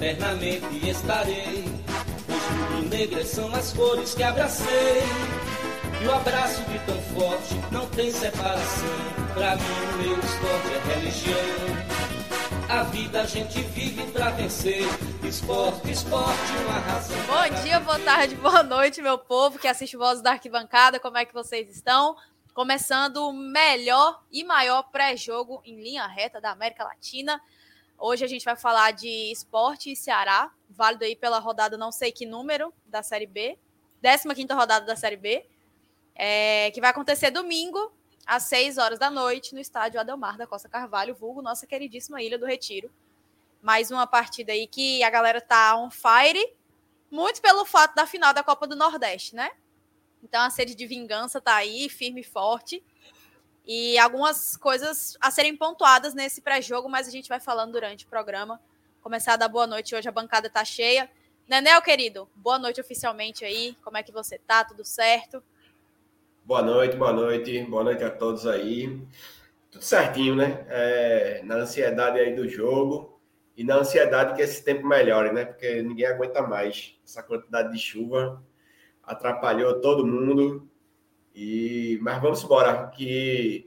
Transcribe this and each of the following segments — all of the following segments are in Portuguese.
eternamente estarei. Rubro-negras são as cores que abracei. E o abraço de tão forte não tem separação. Pra mim, o meu esporte é religião. A vida a gente vive pra vencer. Esporte, esporte, uma razão. Bom dia, boa tarde, boa noite, meu povo que assiste Vozes da Arquibancada. Como é que vocês estão? Começando o melhor e maior pré-jogo em linha reta da América Latina. Hoje a gente vai falar de esporte e Ceará, válido aí pela rodada não sei que número da Série B, 15 rodada da Série B, é, que vai acontecer domingo, às 6 horas da noite, no estádio Adelmar da Costa Carvalho, vulgo nossa queridíssima Ilha do Retiro. Mais uma partida aí que a galera tá on fire, muito pelo fato da final da Copa do Nordeste, né? Então a sede de vingança tá aí, firme e forte. E algumas coisas a serem pontuadas nesse pré-jogo, mas a gente vai falando durante o programa. Começar a dar boa noite hoje, a bancada tá cheia. Nenel, querido, boa noite oficialmente aí. Como é que você tá? Tudo certo? Boa noite, boa noite, boa noite a todos aí. Tudo certinho, né? É, na ansiedade aí do jogo e na ansiedade que esse tempo melhore, né? Porque ninguém aguenta mais. Essa quantidade de chuva atrapalhou todo mundo. E, mas vamos embora, que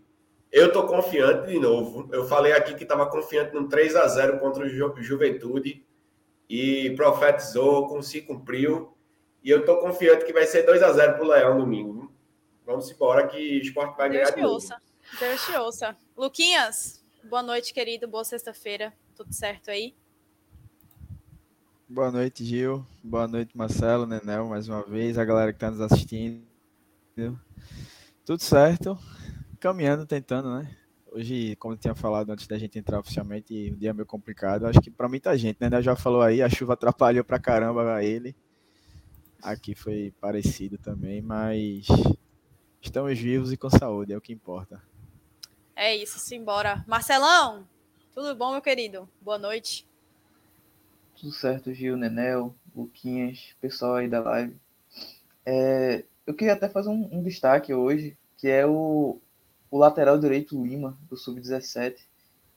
eu tô confiante de novo. Eu falei aqui que estava confiante no 3 a 0 contra o Ju Juventude e profetizou, se cumpriu. E eu tô confiante que vai ser 2 a 0 para o Leão domingo. Vamos embora que o esporte vai Deus ganhar de novo. Ouça. Deus te ouça. Luquinhas, boa noite, querido. Boa sexta-feira. Tudo certo aí? Boa noite, Gil. Boa noite, Marcelo, Nenel, mais uma vez, a galera que está nos assistindo. Tudo certo, caminhando, tentando, né? Hoje, como eu tinha falado antes da gente entrar oficialmente, o dia é meio complicado. Acho que para muita gente, né? Já falou aí, a chuva atrapalhou pra caramba ele. Aqui foi parecido também, mas estamos vivos e com saúde, é o que importa. É isso, simbora. Marcelão, tudo bom, meu querido? Boa noite. Tudo certo, Gil, Nenel, Luquinhas, pessoal aí da live. É, eu queria até fazer um, um destaque hoje, que é o, o lateral direito Lima, do Sub-17.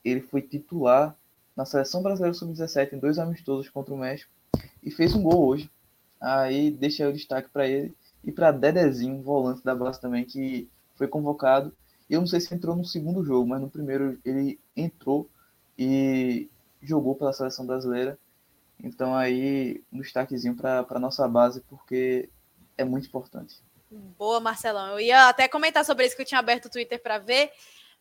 Ele foi titular na seleção brasileira Sub-17 em dois amistosos contra o México e fez um gol hoje. Aí deixa o destaque para ele e para Dedezinho, volante da base também, que foi convocado. Eu não sei se entrou no segundo jogo, mas no primeiro ele entrou e jogou pela seleção brasileira. Então aí um destaquezinho para nossa base, porque é muito importante. Boa, Marcelão. Eu ia até comentar sobre isso que eu tinha aberto o Twitter para ver,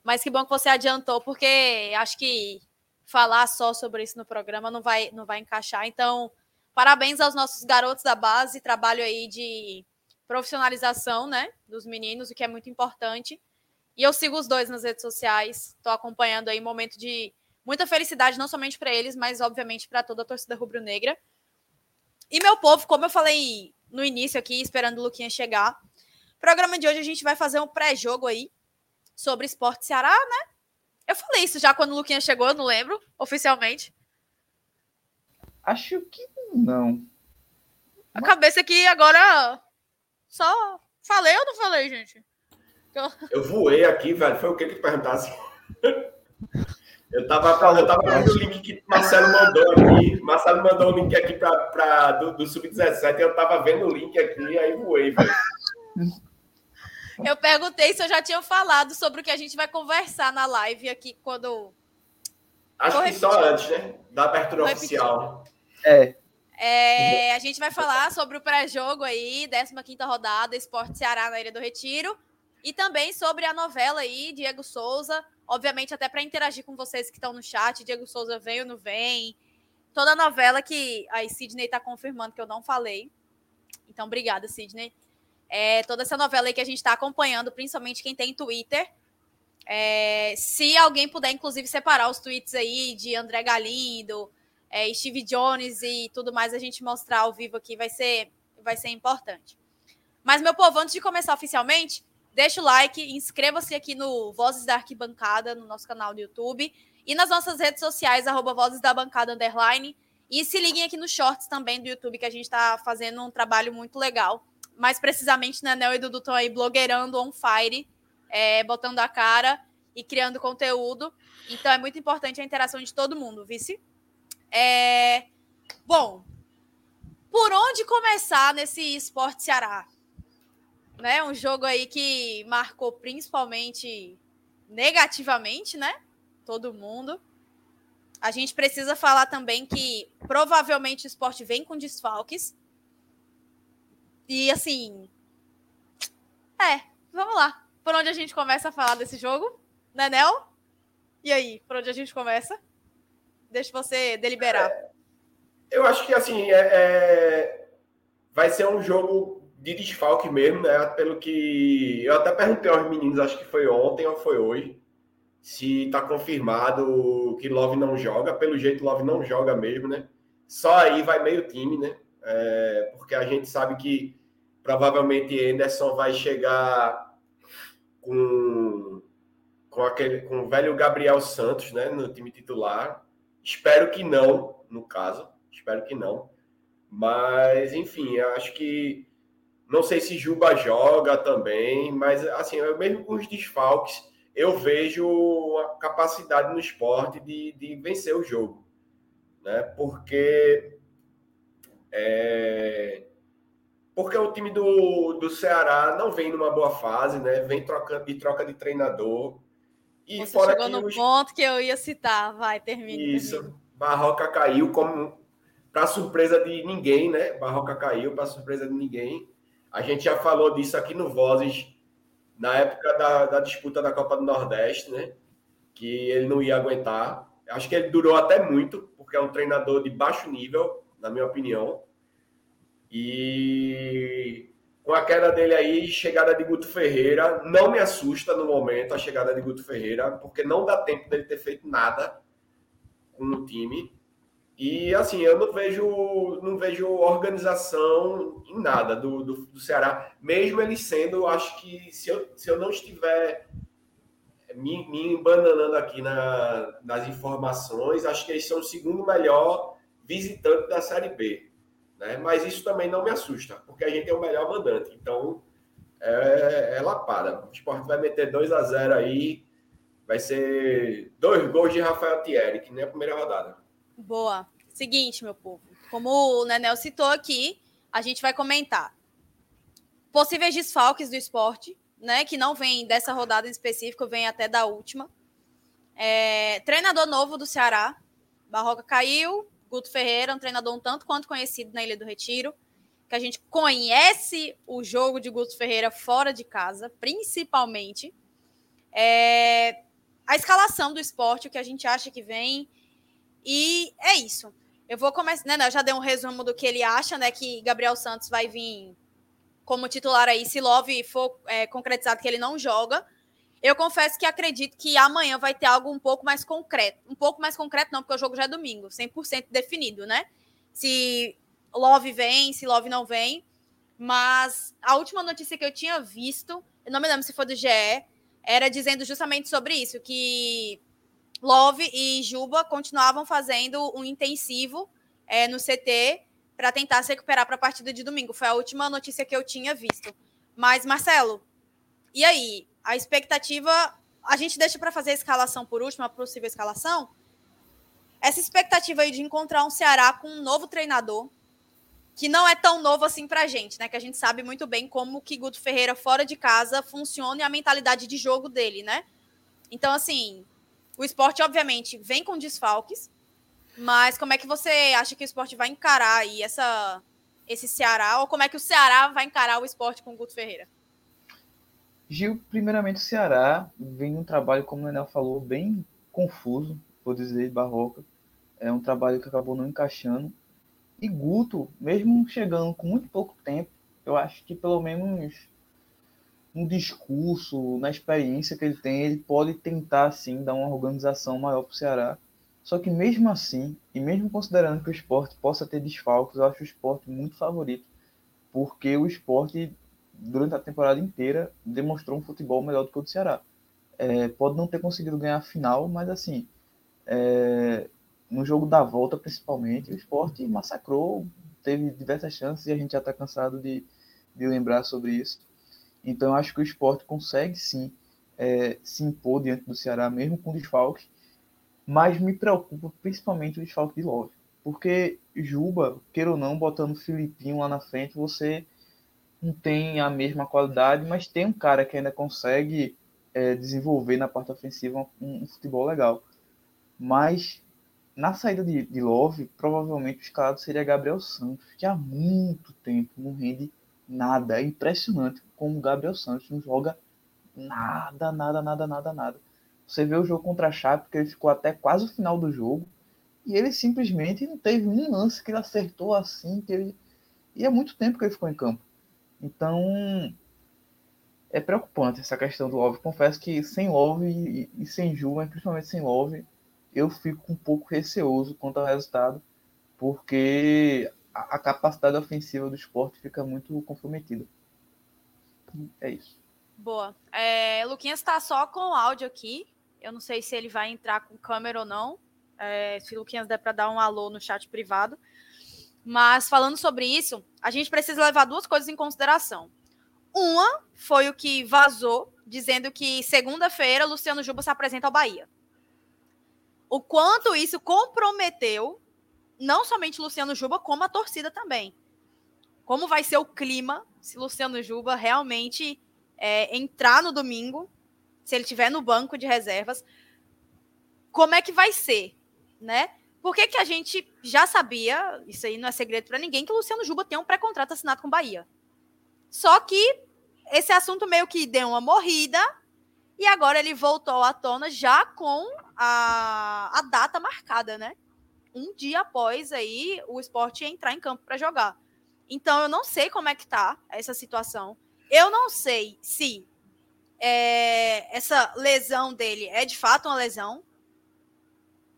mas que bom que você adiantou, porque acho que falar só sobre isso no programa não vai, não vai encaixar. Então, parabéns aos nossos garotos da base, trabalho aí de profissionalização, né, dos meninos, o que é muito importante. E eu sigo os dois nas redes sociais, estou acompanhando aí um momento de muita felicidade, não somente para eles, mas obviamente para toda a torcida rubro-negra. E meu povo, como eu falei no início aqui, esperando o Luquinha chegar. Programa de hoje a gente vai fazer um pré-jogo aí sobre esporte Ceará, né? Eu falei isso já quando o Luquinha chegou, eu não lembro, oficialmente. Acho que não. A cabeça aqui agora só falei ou não falei, gente? Eu, eu voei aqui, velho. Foi o que que perguntasse? Eu tava, eu tava vendo o link que Marcelo mandou aqui. Marcelo mandou o link aqui pra, pra do, do Sub-17. Eu tava vendo o link aqui e aí voei, velho. Eu perguntei se eu já tinha falado sobre o que a gente vai conversar na live aqui quando. Acho que repetir. só antes, né? Da abertura Vou oficial. É. é. A gente vai falar sobre o pré-jogo aí, 15 rodada, Esporte Ceará na Ilha do Retiro. E também sobre a novela aí, Diego Souza, Obviamente, até para interagir com vocês que estão no chat, Diego Souza vem ou não vem. Toda a novela que a Sidney está confirmando que eu não falei. Então, obrigada, Sidney. É, toda essa novela aí que a gente está acompanhando, principalmente quem tem Twitter. É, se alguém puder, inclusive, separar os tweets aí de André Galindo, é, Steve Jones e tudo mais, a gente mostrar ao vivo aqui vai ser, vai ser importante. Mas, meu povo, antes de começar oficialmente, Deixa o like, inscreva-se aqui no Vozes da Arquibancada, no nosso canal do YouTube, e nas nossas redes sociais, arroba Vozes da Bancada Underline. E se liguem aqui nos shorts também do YouTube, que a gente está fazendo um trabalho muito legal. Mais precisamente, né, Nel e Dudu estão aí blogueirando on fire, é, botando a cara e criando conteúdo. Então é muito importante a interação de todo mundo, vice. É... Bom, por onde começar nesse esporte Ceará? Né? Um jogo aí que marcou principalmente negativamente, né? Todo mundo. A gente precisa falar também que provavelmente o esporte vem com desfalques. E assim. É, vamos lá. Por onde a gente começa a falar desse jogo? Nenel? E aí, por onde a gente começa? Deixa você deliberar. É, eu acho que assim, é, é, vai ser um jogo de desfalque mesmo, né? Pelo que. Eu até perguntei aos meninos, acho que foi ontem ou foi hoje, se tá confirmado que Love não joga. Pelo jeito, Love não joga mesmo, né? Só aí vai meio time, né? É, porque a gente sabe que provavelmente Anderson vai chegar com, com, aquele, com o velho Gabriel Santos, né? No time titular. Espero que não, no caso. Espero que não. Mas, enfim, acho que não sei se Juba joga também, mas assim, mesmo com os desfalques, eu vejo a capacidade no esporte de, de vencer o jogo. Né? Porque é, porque o time do, do Ceará não vem numa boa fase, né? Vem trocando de troca de treinador. E Você fora chegou no os... ponto que eu ia citar, vai, termina. Isso. Barroca caiu como para surpresa de ninguém, né? Barroca caiu para surpresa de ninguém. A gente já falou disso aqui no Vozes na época da, da, disputa da Copa do Nordeste, né? Que ele não ia aguentar. Acho que ele durou até muito, porque é um treinador de baixo nível, na minha opinião. E com a queda dele aí, chegada de Guto Ferreira, não me assusta no momento a chegada de Guto Ferreira, porque não dá tempo dele ter feito nada com o time. E assim, eu não vejo, não vejo organização em nada do, do, do, Ceará, mesmo ele sendo, acho que se eu, se eu não estiver me, me embananando aqui na, nas informações, acho que eles são o segundo melhor visitante da Série B. Né? Mas isso também não me assusta, porque a gente é o melhor mandante. Então, é, é lapada. O esporte vai meter 2 a 0 aí, vai ser dois gols de Rafael Thierry, que nem a primeira rodada. Boa. Seguinte, meu povo. Como o Nenel citou aqui, a gente vai comentar possíveis desfalques do esporte, né? Que não vem dessa rodada em específico, vem até da última. É, treinador novo do Ceará. Barroca caiu. Guto Ferreira, um treinador um tanto quanto conhecido na Ilha do Retiro. Que a gente conhece o jogo de Guto Ferreira fora de casa, principalmente. É, a escalação do esporte, o que a gente acha que vem e é isso. Eu vou começar, né, né? Já dei um resumo do que ele acha, né? Que Gabriel Santos vai vir como titular aí, se Love for é, concretizado que ele não joga. Eu confesso que acredito que amanhã vai ter algo um pouco mais concreto. Um pouco mais concreto, não, porque o jogo já é domingo, 100% definido, né? Se Love vem, se Love não vem. Mas a última notícia que eu tinha visto, eu não me lembro se foi do GE, era dizendo justamente sobre isso, que Love e Juba continuavam fazendo um intensivo é, no CT para tentar se recuperar para a partida de domingo. Foi a última notícia que eu tinha visto. Mas, Marcelo, e aí? A expectativa. A gente deixa para fazer a escalação por último, a possível escalação. Essa expectativa aí de encontrar um Ceará com um novo treinador, que não é tão novo assim para a gente, né? Que a gente sabe muito bem como que Guto Ferreira fora de casa funciona e a mentalidade de jogo dele, né? Então, assim, o esporte, obviamente, vem com desfalques, mas como é que você acha que o esporte vai encarar aí essa, esse Ceará? Ou como é que o Ceará vai encarar o esporte com o Guto Ferreira? Gil, primeiramente o Ceará vem um trabalho, como o Nenel falou, bem confuso, vou dizer, barroca. É um trabalho que acabou não encaixando. E Guto, mesmo chegando com muito pouco tempo, eu acho que pelo menos um discurso, na experiência que ele tem, ele pode tentar, sim, dar uma organização maior para o Ceará. Só que mesmo assim, e mesmo considerando que o esporte possa ter desfalques, eu acho o esporte muito favorito. Porque o esporte, durante a temporada inteira, demonstrou um futebol melhor do que o do Ceará. É, pode não ter conseguido ganhar a final, mas assim, é, no jogo da volta principalmente, o esporte massacrou, teve diversas chances e a gente já está cansado de, de lembrar sobre isso. Então, eu acho que o esporte consegue sim é, se impor diante do Ceará, mesmo com desfalques, mas me preocupa principalmente o desfalque de Love. Porque Juba, queira ou não, botando o Filipinho lá na frente, você não tem a mesma qualidade, mas tem um cara que ainda consegue é, desenvolver na parte ofensiva um, um, futebol legal. Mas na saída de, de Love, provavelmente o escalado seria Gabriel Santos, que há muito tempo não rende nada. É impressionante como Gabriel Santos não joga nada, nada, nada, nada, nada. Você vê o jogo contra a Chape, que ele ficou até quase o final do jogo, e ele simplesmente não teve um lance que ele acertou assim, que ele... e é muito tempo que ele ficou em campo. Então, é preocupante essa questão do Love. Confesso que sem Love e, e sem Ju, mas principalmente sem Love, eu fico um pouco receoso quanto ao resultado, porque a, capacidade ofensiva do esporte fica muito comprometida. É isso. Boa. É, Luquinhas está só com áudio aqui. Eu não sei se ele vai entrar com câmera ou não. É, se Luquinhas der para dar um alô no chat privado. Mas falando sobre isso, a gente precisa levar duas coisas em consideração. Uma foi o que vazou, dizendo que segunda-feira Luciano Juba se apresenta ao Bahia. O quanto isso comprometeu não somente Luciano Juba, como a torcida também. Como vai ser o clima se Luciano Juba realmente é, entrar no domingo, se ele estiver no banco de reservas, como é que vai ser, né? Por que, que a gente já sabia, isso aí não é segredo para ninguém, que o Luciano Juba tem um pré-contrato assinado com o Bahia. Só que esse assunto meio que deu uma morrida e agora ele voltou à tona já com a, a data marcada, né? Um dia após aí o esporte entrar em campo para jogar. Então eu não sei como é que tá essa situação. Eu não sei se é, essa lesão dele é de fato uma lesão,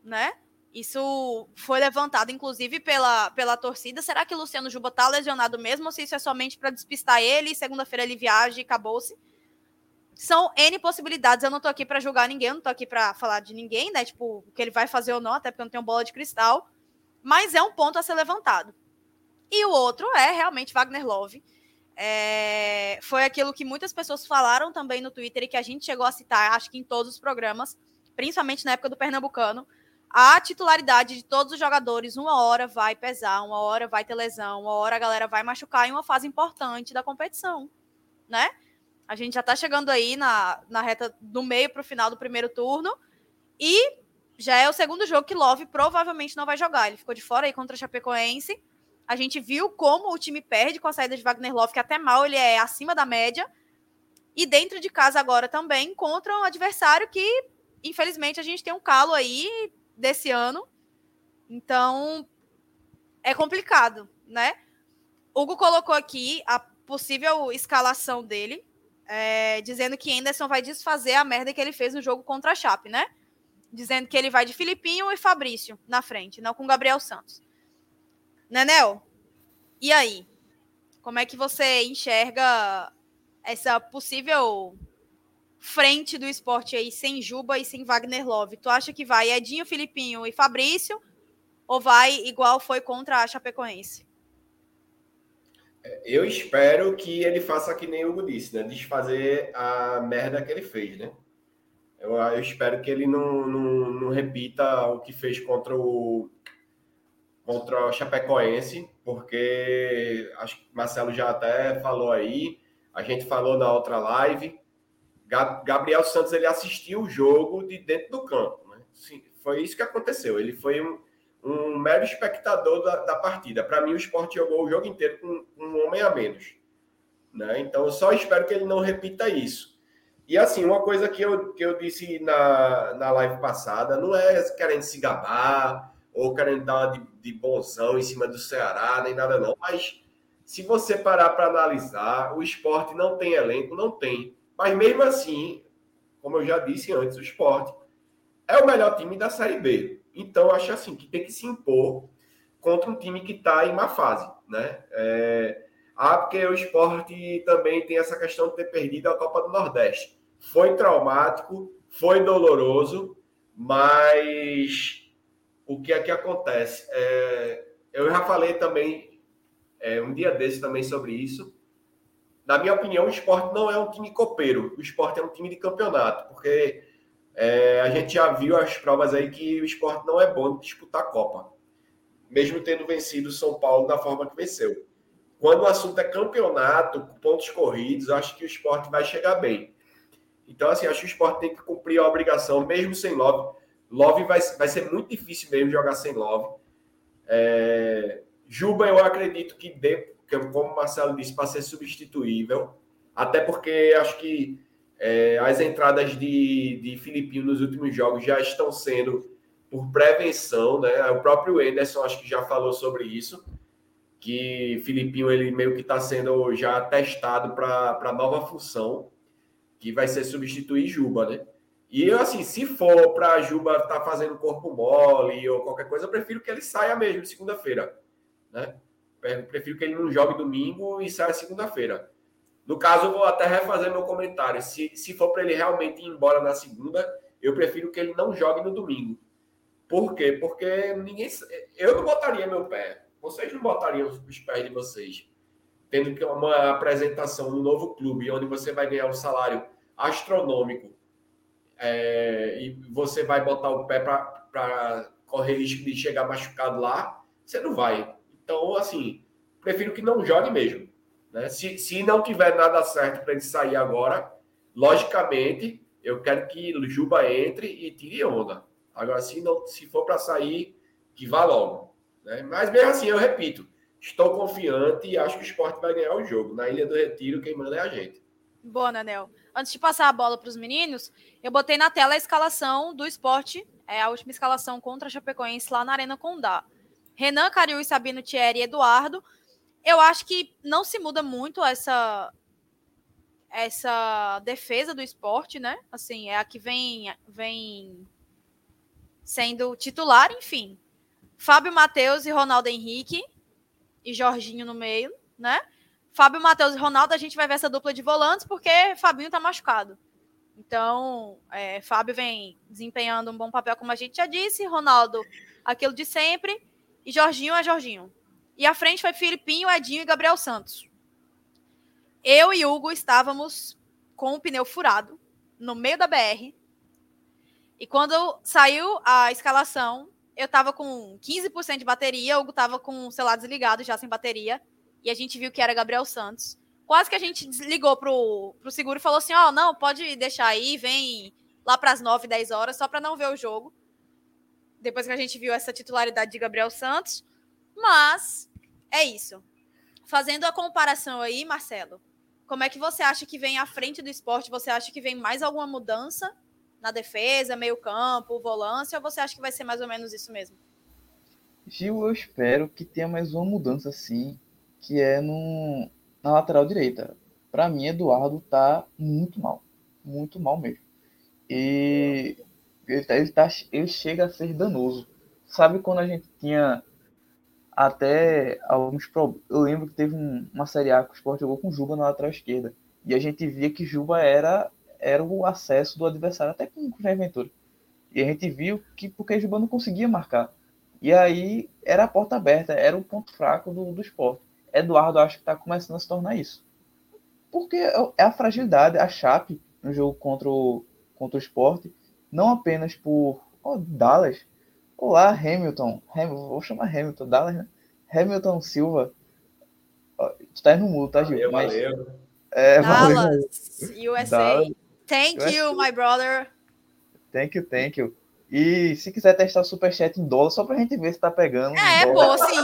né? Isso foi levantado, inclusive, pela, pela torcida. Será que o Luciano Juba tá lesionado mesmo ou se isso é somente para despistar ele? Segunda-feira ele viaja e acabou-se. São N possibilidades. Eu não tô aqui para julgar ninguém, eu não tô aqui para falar de ninguém, né? Tipo, o que ele vai fazer ou não, até porque eu não tenho bola de cristal. Mas é um ponto a ser levantado. E o outro é realmente Wagner Love. É... Foi aquilo que muitas pessoas falaram também no Twitter e que a gente chegou a citar, acho que em todos os programas, principalmente na época do Pernambucano a titularidade de todos os jogadores, uma hora vai pesar, uma hora vai ter lesão, uma hora a galera vai machucar em uma fase importante da competição, né? A gente já tá chegando aí na, na reta do meio para o final do primeiro turno e já é o segundo jogo que Love provavelmente não vai jogar. Ele ficou de fora aí contra a Chapecoense. A gente viu como o time perde com a saída de Wagner Love, que até mal ele é acima da média. E dentro de casa agora também contra um adversário que, infelizmente, a gente tem um calo aí desse ano. Então, é complicado, né? Hugo colocou aqui a possível escalação dele, é, dizendo que Anderson vai desfazer a merda que ele fez no jogo contra a Chape, né? Dizendo que ele vai de Filipinho e Fabrício na frente, não com Gabriel Santos. Nenel, e aí? Como é que você enxerga essa possível frente do esporte aí sem Juba e sem Wagner Love? Tu acha que vai Edinho, Filipinho e Fabrício ou vai igual foi contra a Chapecoense? Eu espero que ele faça que nem o Hugo disse, né? Desfazer a merda que ele fez, né? Eu, eu espero que ele não, não, não, repita o que fez contra o contra o Chapecoense, porque acho que Marcelo já até falou aí, a gente falou na outra live, Gabriel Santos ele assistiu o jogo de dentro do campo. Né? Sim, foi isso que aconteceu. Ele foi um, um mero espectador da, da partida. Para mim, o esporte jogou o jogo inteiro com um homem a menos. Né? Então, eu só espero que ele não repita isso. E assim, uma coisa que eu, que eu disse na, na live passada, não é querendo se gabar ou querendo dar de, de bonzão em cima do Ceará, nem nada não. Mas se você parar para analisar, o esporte não tem elenco, não tem. Mas mesmo assim, como eu já disse antes, o esporte é o melhor time da Série B. Então, acho assim que tem que se impor contra um time que está em má fase. Né? É... Ah, porque o esporte também tem essa questão de ter perdido a Copa do Nordeste. Foi traumático, foi doloroso, mas o que é que acontece? É... Eu já falei também é, um dia desse também sobre isso na minha opinião, o esporte não é um time copeiro, o esporte é um time de campeonato, porque é, a gente já viu as provas aí que o esporte não é bom de disputar a Copa. mesmo tendo vencido o São Paulo da forma que venceu. Quando o assunto é campeonato, pontos corridos, acho que o esporte vai chegar bem. Então, assim, acho que o esporte tem que cumprir a obrigação, mesmo sem Love. Love vai, vai ser muito difícil mesmo jogar sem Love. É... Juba, eu acredito que dê, como o Marcelo disse, para ser substituível. Até porque acho que é, as entradas de, de Filipinho nos últimos jogos já estão sendo por prevenção, né? O próprio Anderson acho que já falou sobre isso, que Filipinho ele meio que está sendo já testado para nova função, que vai ser substituir Juba, né? E assim, se for para Juba estar tá fazendo corpo mole ou qualquer coisa, eu prefiro que ele saia mesmo segunda-feira, né? prefiro que ele não jogue domingo e saia segunda-feira. No caso, eu vou até refazer meu comentário. Se, se for para ele realmente ir embora na segunda, eu prefiro que ele não jogue no domingo. Por quê? Porque ninguém. Eu não botaria meu pé. Vocês não botariam os pés de vocês. Tendo que uma apresentação no novo clube, onde você vai ganhar um salário astronômico é, e você vai botar o pé para correr risco de chegar machucado lá, você não vai. Então, assim, prefiro que não jogue mesmo. Né? Se, se não tiver nada certo para ele sair agora, logicamente, eu quero que Juba entre e tire onda. Agora, se, não, se for para sair, que vá logo. Né? Mas mesmo assim, eu repito, estou confiante e acho que o esporte vai ganhar o jogo. Na Ilha do Retiro, quem manda é a gente. Boa, Nanel. Antes de passar a bola para os meninos, eu botei na tela a escalação do esporte, é a última escalação contra a Chapecoense lá na Arena Condá. Renan, Cariú, Sabino, Thierry e Eduardo. Eu acho que não se muda muito essa essa defesa do esporte, né? Assim, é a que vem vem sendo titular, enfim. Fábio Matheus e Ronaldo Henrique e Jorginho no meio, né? Fábio Matheus e Ronaldo, a gente vai ver essa dupla de volantes porque Fabinho tá machucado. Então, é, Fábio vem desempenhando um bom papel, como a gente já disse. Ronaldo, aquilo de sempre. E Jorginho é Jorginho. E à frente foi Filipinho, Edinho e Gabriel Santos. Eu e Hugo estávamos com o pneu furado no meio da BR. E quando saiu a escalação, eu estava com 15% de bateria, o Hugo estava com o celular desligado, já sem bateria. E a gente viu que era Gabriel Santos. Quase que a gente desligou pro, pro seguro e falou assim: Ó, oh, não, pode deixar aí, vem lá para as 9, 10 horas, só para não ver o jogo depois que a gente viu essa titularidade de Gabriel Santos. Mas é isso. Fazendo a comparação aí, Marcelo, como é que você acha que vem à frente do esporte? Você acha que vem mais alguma mudança na defesa, meio-campo, volância, ou você acha que vai ser mais ou menos isso mesmo? Gil, eu espero que tenha mais uma mudança assim, que é no, na lateral direita. Para mim, Eduardo tá muito mal. Muito mal mesmo. E ele, tá, ele, tá, ele chega a ser danoso. Sabe quando a gente tinha até alguns problemas. Eu lembro que teve um, uma Série A que o Sport jogou com Juba na lateral esquerda. E a gente via que Juba era, era o acesso do adversário, até com o Jair Ventura. E a gente viu que porque Juba não conseguia marcar. E aí era a porta aberta, era o ponto fraco do, do esporte. Eduardo acho que está começando a se tornar isso. Porque é, é a fragilidade, a chape no jogo contra o, contra o esporte não apenas por oh, Dallas. Olá, Hamilton. Hamilton. Vou chamar Hamilton, Dallas, né? Hamilton Silva. Oh, tu tá no mudo, tá, Gil? Valeu, Mas, valeu. É, Dallas, valeu. USA. Dallas. Thank USA. you, my brother. Thank you, thank you. E se quiser testar o Superchat em dólar, só pra gente ver se tá pegando. É, é pô, sim.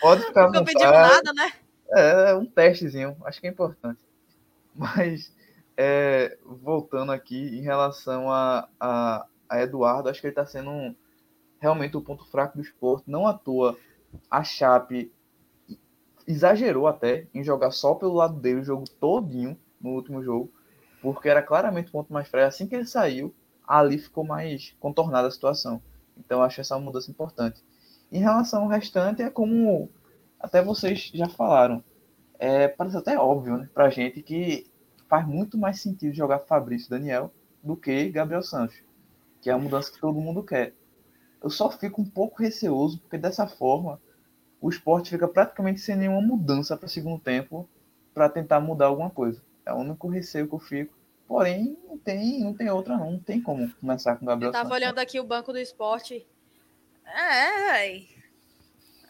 Pode ficar Não pedimos nada, né? É, um testezinho. Acho que é importante. Mas é, voltando aqui em relação a, a, a Eduardo, acho que ele está sendo um, realmente o ponto fraco do esporte. Não à toa, a Chape exagerou até em jogar só pelo lado dele o jogo todinho no último jogo, porque era claramente o ponto mais fraco. Assim que ele saiu, ali ficou mais contornada a situação. Então acho essa mudança importante. Em relação ao restante, é como até vocês já falaram. É, parece até óbvio né, para gente que faz muito mais sentido jogar Fabrício Daniel do que Gabriel Santos, que é a mudança que todo mundo quer. Eu só fico um pouco receoso, porque dessa forma o esporte fica praticamente sem nenhuma mudança para o segundo tempo para tentar mudar alguma coisa. É o único receio que eu fico. Porém, não tem, não tem outra, não. Não tem como começar com o Gabriel Eu tava Santos. olhando aqui o banco do esporte. É, véi.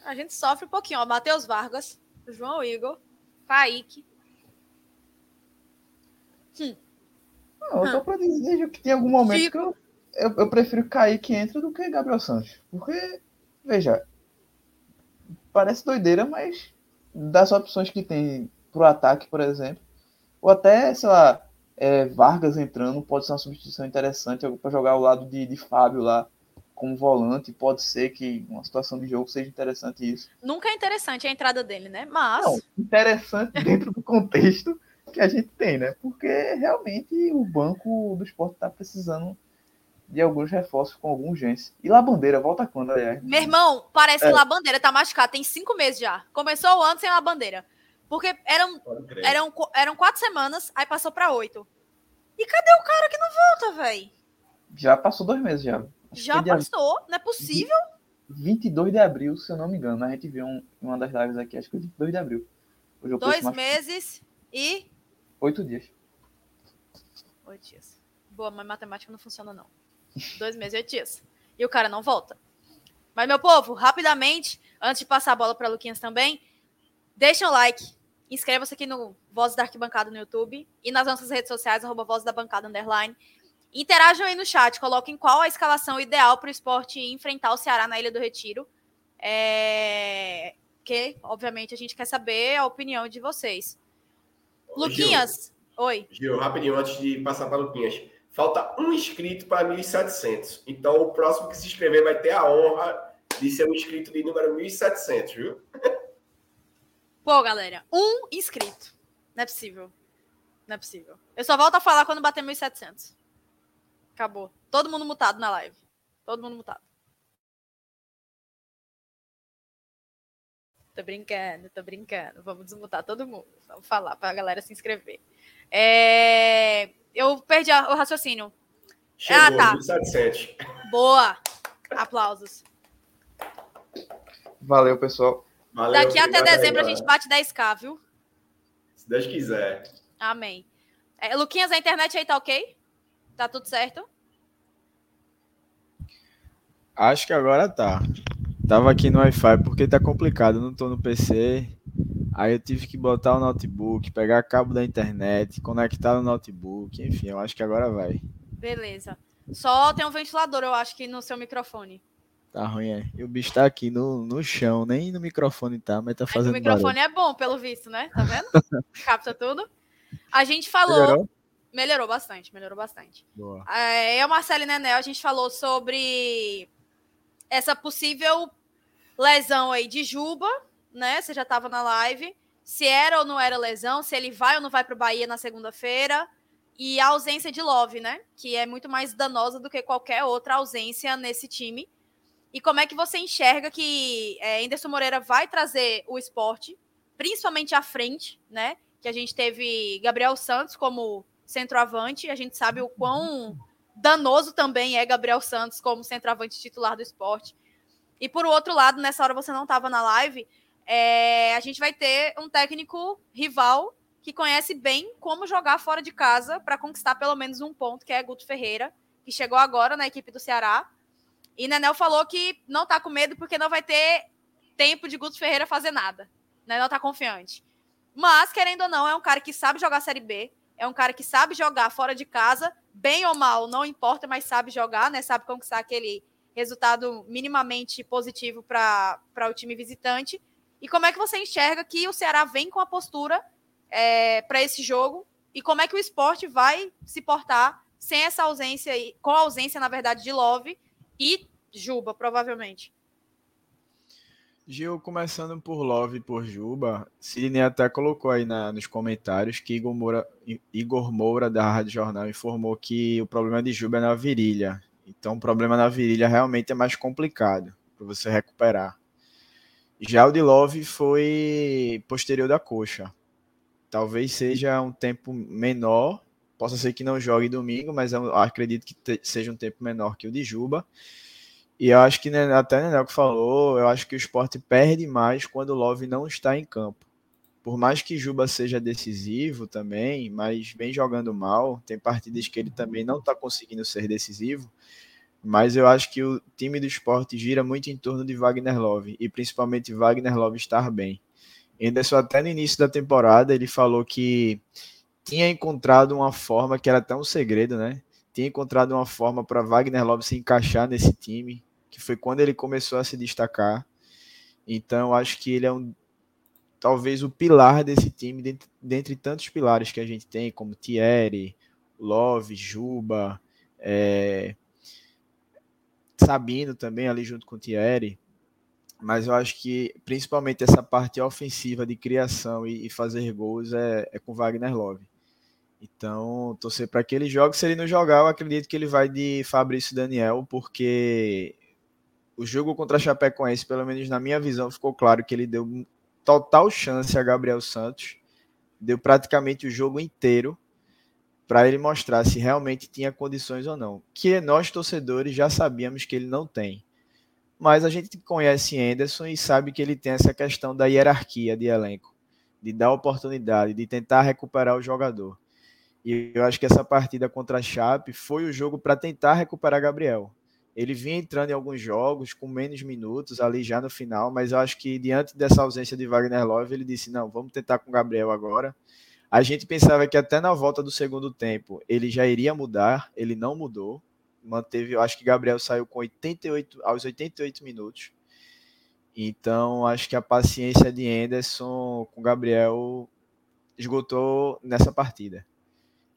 A gente sofre um pouquinho, ó. Matheus Vargas, João Igor, Kaique. Hum. Não, só pra dizer que tem algum momento Chico. que eu, eu, eu prefiro cair que entra do que Gabriel Santos. Porque, veja, parece doideira, mas das opções que tem pro ataque, por exemplo, ou até, sei lá, é, Vargas entrando, pode ser uma substituição interessante para jogar ao lado de, de Fábio lá como volante. Pode ser que uma situação de jogo seja interessante isso. Nunca é interessante a entrada dele, né? Mas. Não, interessante dentro do contexto que a gente tem, né? Porque realmente o banco do esporte está precisando de alguns reforços com alguma urgência. E lá bandeira, volta quando, aliás? Meu irmão, parece É. que La Bandeira tá machucado, tem cinco meses já. Começou o ano sem La Bandeira. Porque eram, eram, eram quatro semanas, aí passou pra oito. E cadê o cara que não volta, velho? Já passou dois meses já. Acho Já foi dia passou, não é possível. 22 de abril, se eu não me engano. A gente viu um, em uma das lives aqui, acho que foi 22 de abril. Dois meses e. oito dias. Oito dias. Boa, mas matemática não funciona, não. Dois meses e oito dias. E o cara não volta. Mas, meu povo, rapidamente, antes de passar a bola para Luquinhas também, deixa um like. Inscreva-se aqui no Voz da Arquibancada no YouTube e nas nossas redes sociais, arroba Voz da Bancada Underline. Interajam aí no chat, coloquem qual a escalação ideal para o esporte enfrentar o Ceará na Ilha do Retiro. É... Que, obviamente, a gente quer saber a opinião de vocês. Ô, Gil, Luquinhas, oi. Gil, rapidinho, antes de passar para Luquinhas. Falta um inscrito para 1.700. Então, o próximo que se inscrever vai ter a honra de ser um inscrito de número 1.700, viu? Pô, galera, um inscrito. Não é possível. Não é possível. Eu só volto a falar quando bater 1.700. Acabou. Todo mundo mutado na live. Todo mundo mutado. Tô brincando, tô brincando. Vamos desmutar todo mundo. Vamos falar pra galera se inscrever. É, Eu perdi o raciocínio. Chegou, Ah, tá. 1.700. Boa. Aplausos. Valeu, pessoal. Valeu, Daqui até obrigado aí, dezembro a gente bate 10k, viu? Se Deus quiser. Amém. É, Luquinhas, a internet aí tá ok? Tá tudo certo? Acho que agora tá. Tava aqui no Wi-Fi porque tá complicado, eu não tô no PC. Aí eu tive que botar o notebook, pegar cabo da internet, conectar no notebook, enfim, eu acho que agora vai. Beleza. Só tem um ventilador, eu acho que no seu microfone. Tá ruim, é. E o bicho tá aqui no, no chão, nem no microfone tá, mas tá Mas o fazendo microfone é bom, pelo visto, né? Tá vendo? Capta tudo. A gente falou. barulho. Melhorou? Melhorou? bastante, melhorou bastante. Boa. É, eu, Marcelo e Nenel, a gente falou sobre essa possível lesão aí de Juba, né? Você já tava na live. Se era ou não era lesão, se ele vai ou não vai pro Bahia na segunda-feira. E a ausência de Love, né? Que é muito mais danosa do que qualquer outra ausência nesse time. E como é que você enxerga que é, Anderson Moreira vai trazer o esporte, principalmente à frente, né? Que a gente teve Gabriel Santos como centroavante, a gente sabe o quão danoso também é Gabriel Santos como centroavante titular do esporte. E por outro lado, nessa hora você não estava na live, é, a gente vai ter um técnico rival que conhece bem como jogar fora de casa para conquistar pelo menos um ponto, que é Guto Ferreira, que chegou agora na equipe do Ceará. E Nenel falou que não tá com medo porque não vai ter tempo de Guto Ferreira fazer nada. Né? Não tá confiante. Mas, querendo ou não, é um cara que sabe jogar Série B, é um cara que sabe jogar fora de casa, bem ou mal, não importa, mas sabe jogar, né? Sabe conquistar aquele resultado minimamente positivo para o time visitante. E como é que você enxerga que o Ceará vem com a postura é, para esse jogo? E como é que o esporte vai se portar sem essa ausência, com a ausência, na verdade, de Love e Juba, provavelmente? Gil, começando por Love e por Juba, Sidney até colocou aí na- nos comentários que Igor Moura, Igor Moura, da Rádio Jornal, informou que o problema de Juba é na virilha. Então, o problema na virilha realmente é mais complicado para você recuperar. Já o de Love foi posterior da coxa. Talvez seja um tempo menor, possa ser que não jogue domingo, mas acredito que seja um tempo menor que o de Juba. E eu acho que né, até o Nenel que falou, eu acho que o esporte perde mais quando o Love não está em campo. Por mais que Juba seja decisivo também, mas vem jogando mal, tem partidas que ele também não está conseguindo ser decisivo. mas eu acho que o time do esporte gira muito em torno de Wagner Love, e principalmente Wagner Love estar bem. Anderson, até no início da temporada, ele falou que tinha encontrado uma forma, que era até um segredo, né? Tinha encontrado uma forma para Wagner Love se encaixar nesse time, que foi quando ele começou a se destacar. Então, acho que ele é um talvez o pilar desse time, dentre, dentre tantos pilares que a gente tem, como Thierry, Love, Juba, é, Sabino também ali junto com o Thierry, mas eu acho que principalmente essa parte ofensiva de criação e, e fazer gols é, é, com Wagner Love. Então, torcer para que ele jogue. Se ele não jogar, eu acredito que ele vai de Fabrício Daniel, porque o jogo contra a Chapecoense, pelo menos na minha visão, ficou claro que ele deu total chance a Gabriel Santos, deu praticamente o jogo inteiro para ele mostrar se realmente tinha condições ou não. Que nós torcedores já sabíamos que ele não tem. Mas a gente conhece Anderson e sabe que ele tem essa questão da hierarquia de elenco, de dar oportunidade, de tentar recuperar o jogador. E eu acho que essa partida contra a Chape foi o jogo para tentar recuperar Gabriel. Ele vinha entrando em alguns jogos com menos minutos ali já no final, mas eu acho que diante dessa ausência de Wagner Love, ele disse: não, vamos tentar com o Gabriel agora. A gente pensava que até na volta do segundo tempo ele já iria mudar, ele não mudou. Manteve, eu acho que Gabriel saiu com 88 aos 88 minutos. Então, acho que a paciência de Anderson com Gabriel esgotou nessa partida.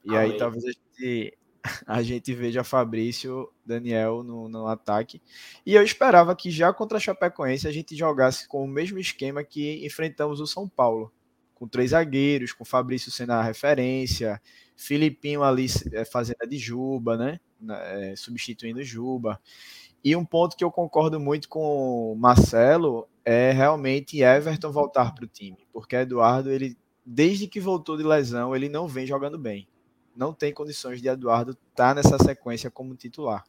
E Amém. aí talvez a gente, a gente veja Fabrício, Daniel no, no ataque. E eu esperava que já contra a Chapecoense a gente jogasse com o mesmo esquema que enfrentamos o São Paulo com três zagueiros, com Fabrício sendo a referência, Filipinho ali é, fazendo a de Juba, né? É, substituindo Juba. E um ponto que eu concordo muito com o Marcelo é realmente Everton voltar para o time, porque Eduardo, ele desde que voltou de lesão, ele não vem jogando bem. Não tem condições de Eduardo estar tá nessa sequência como titular.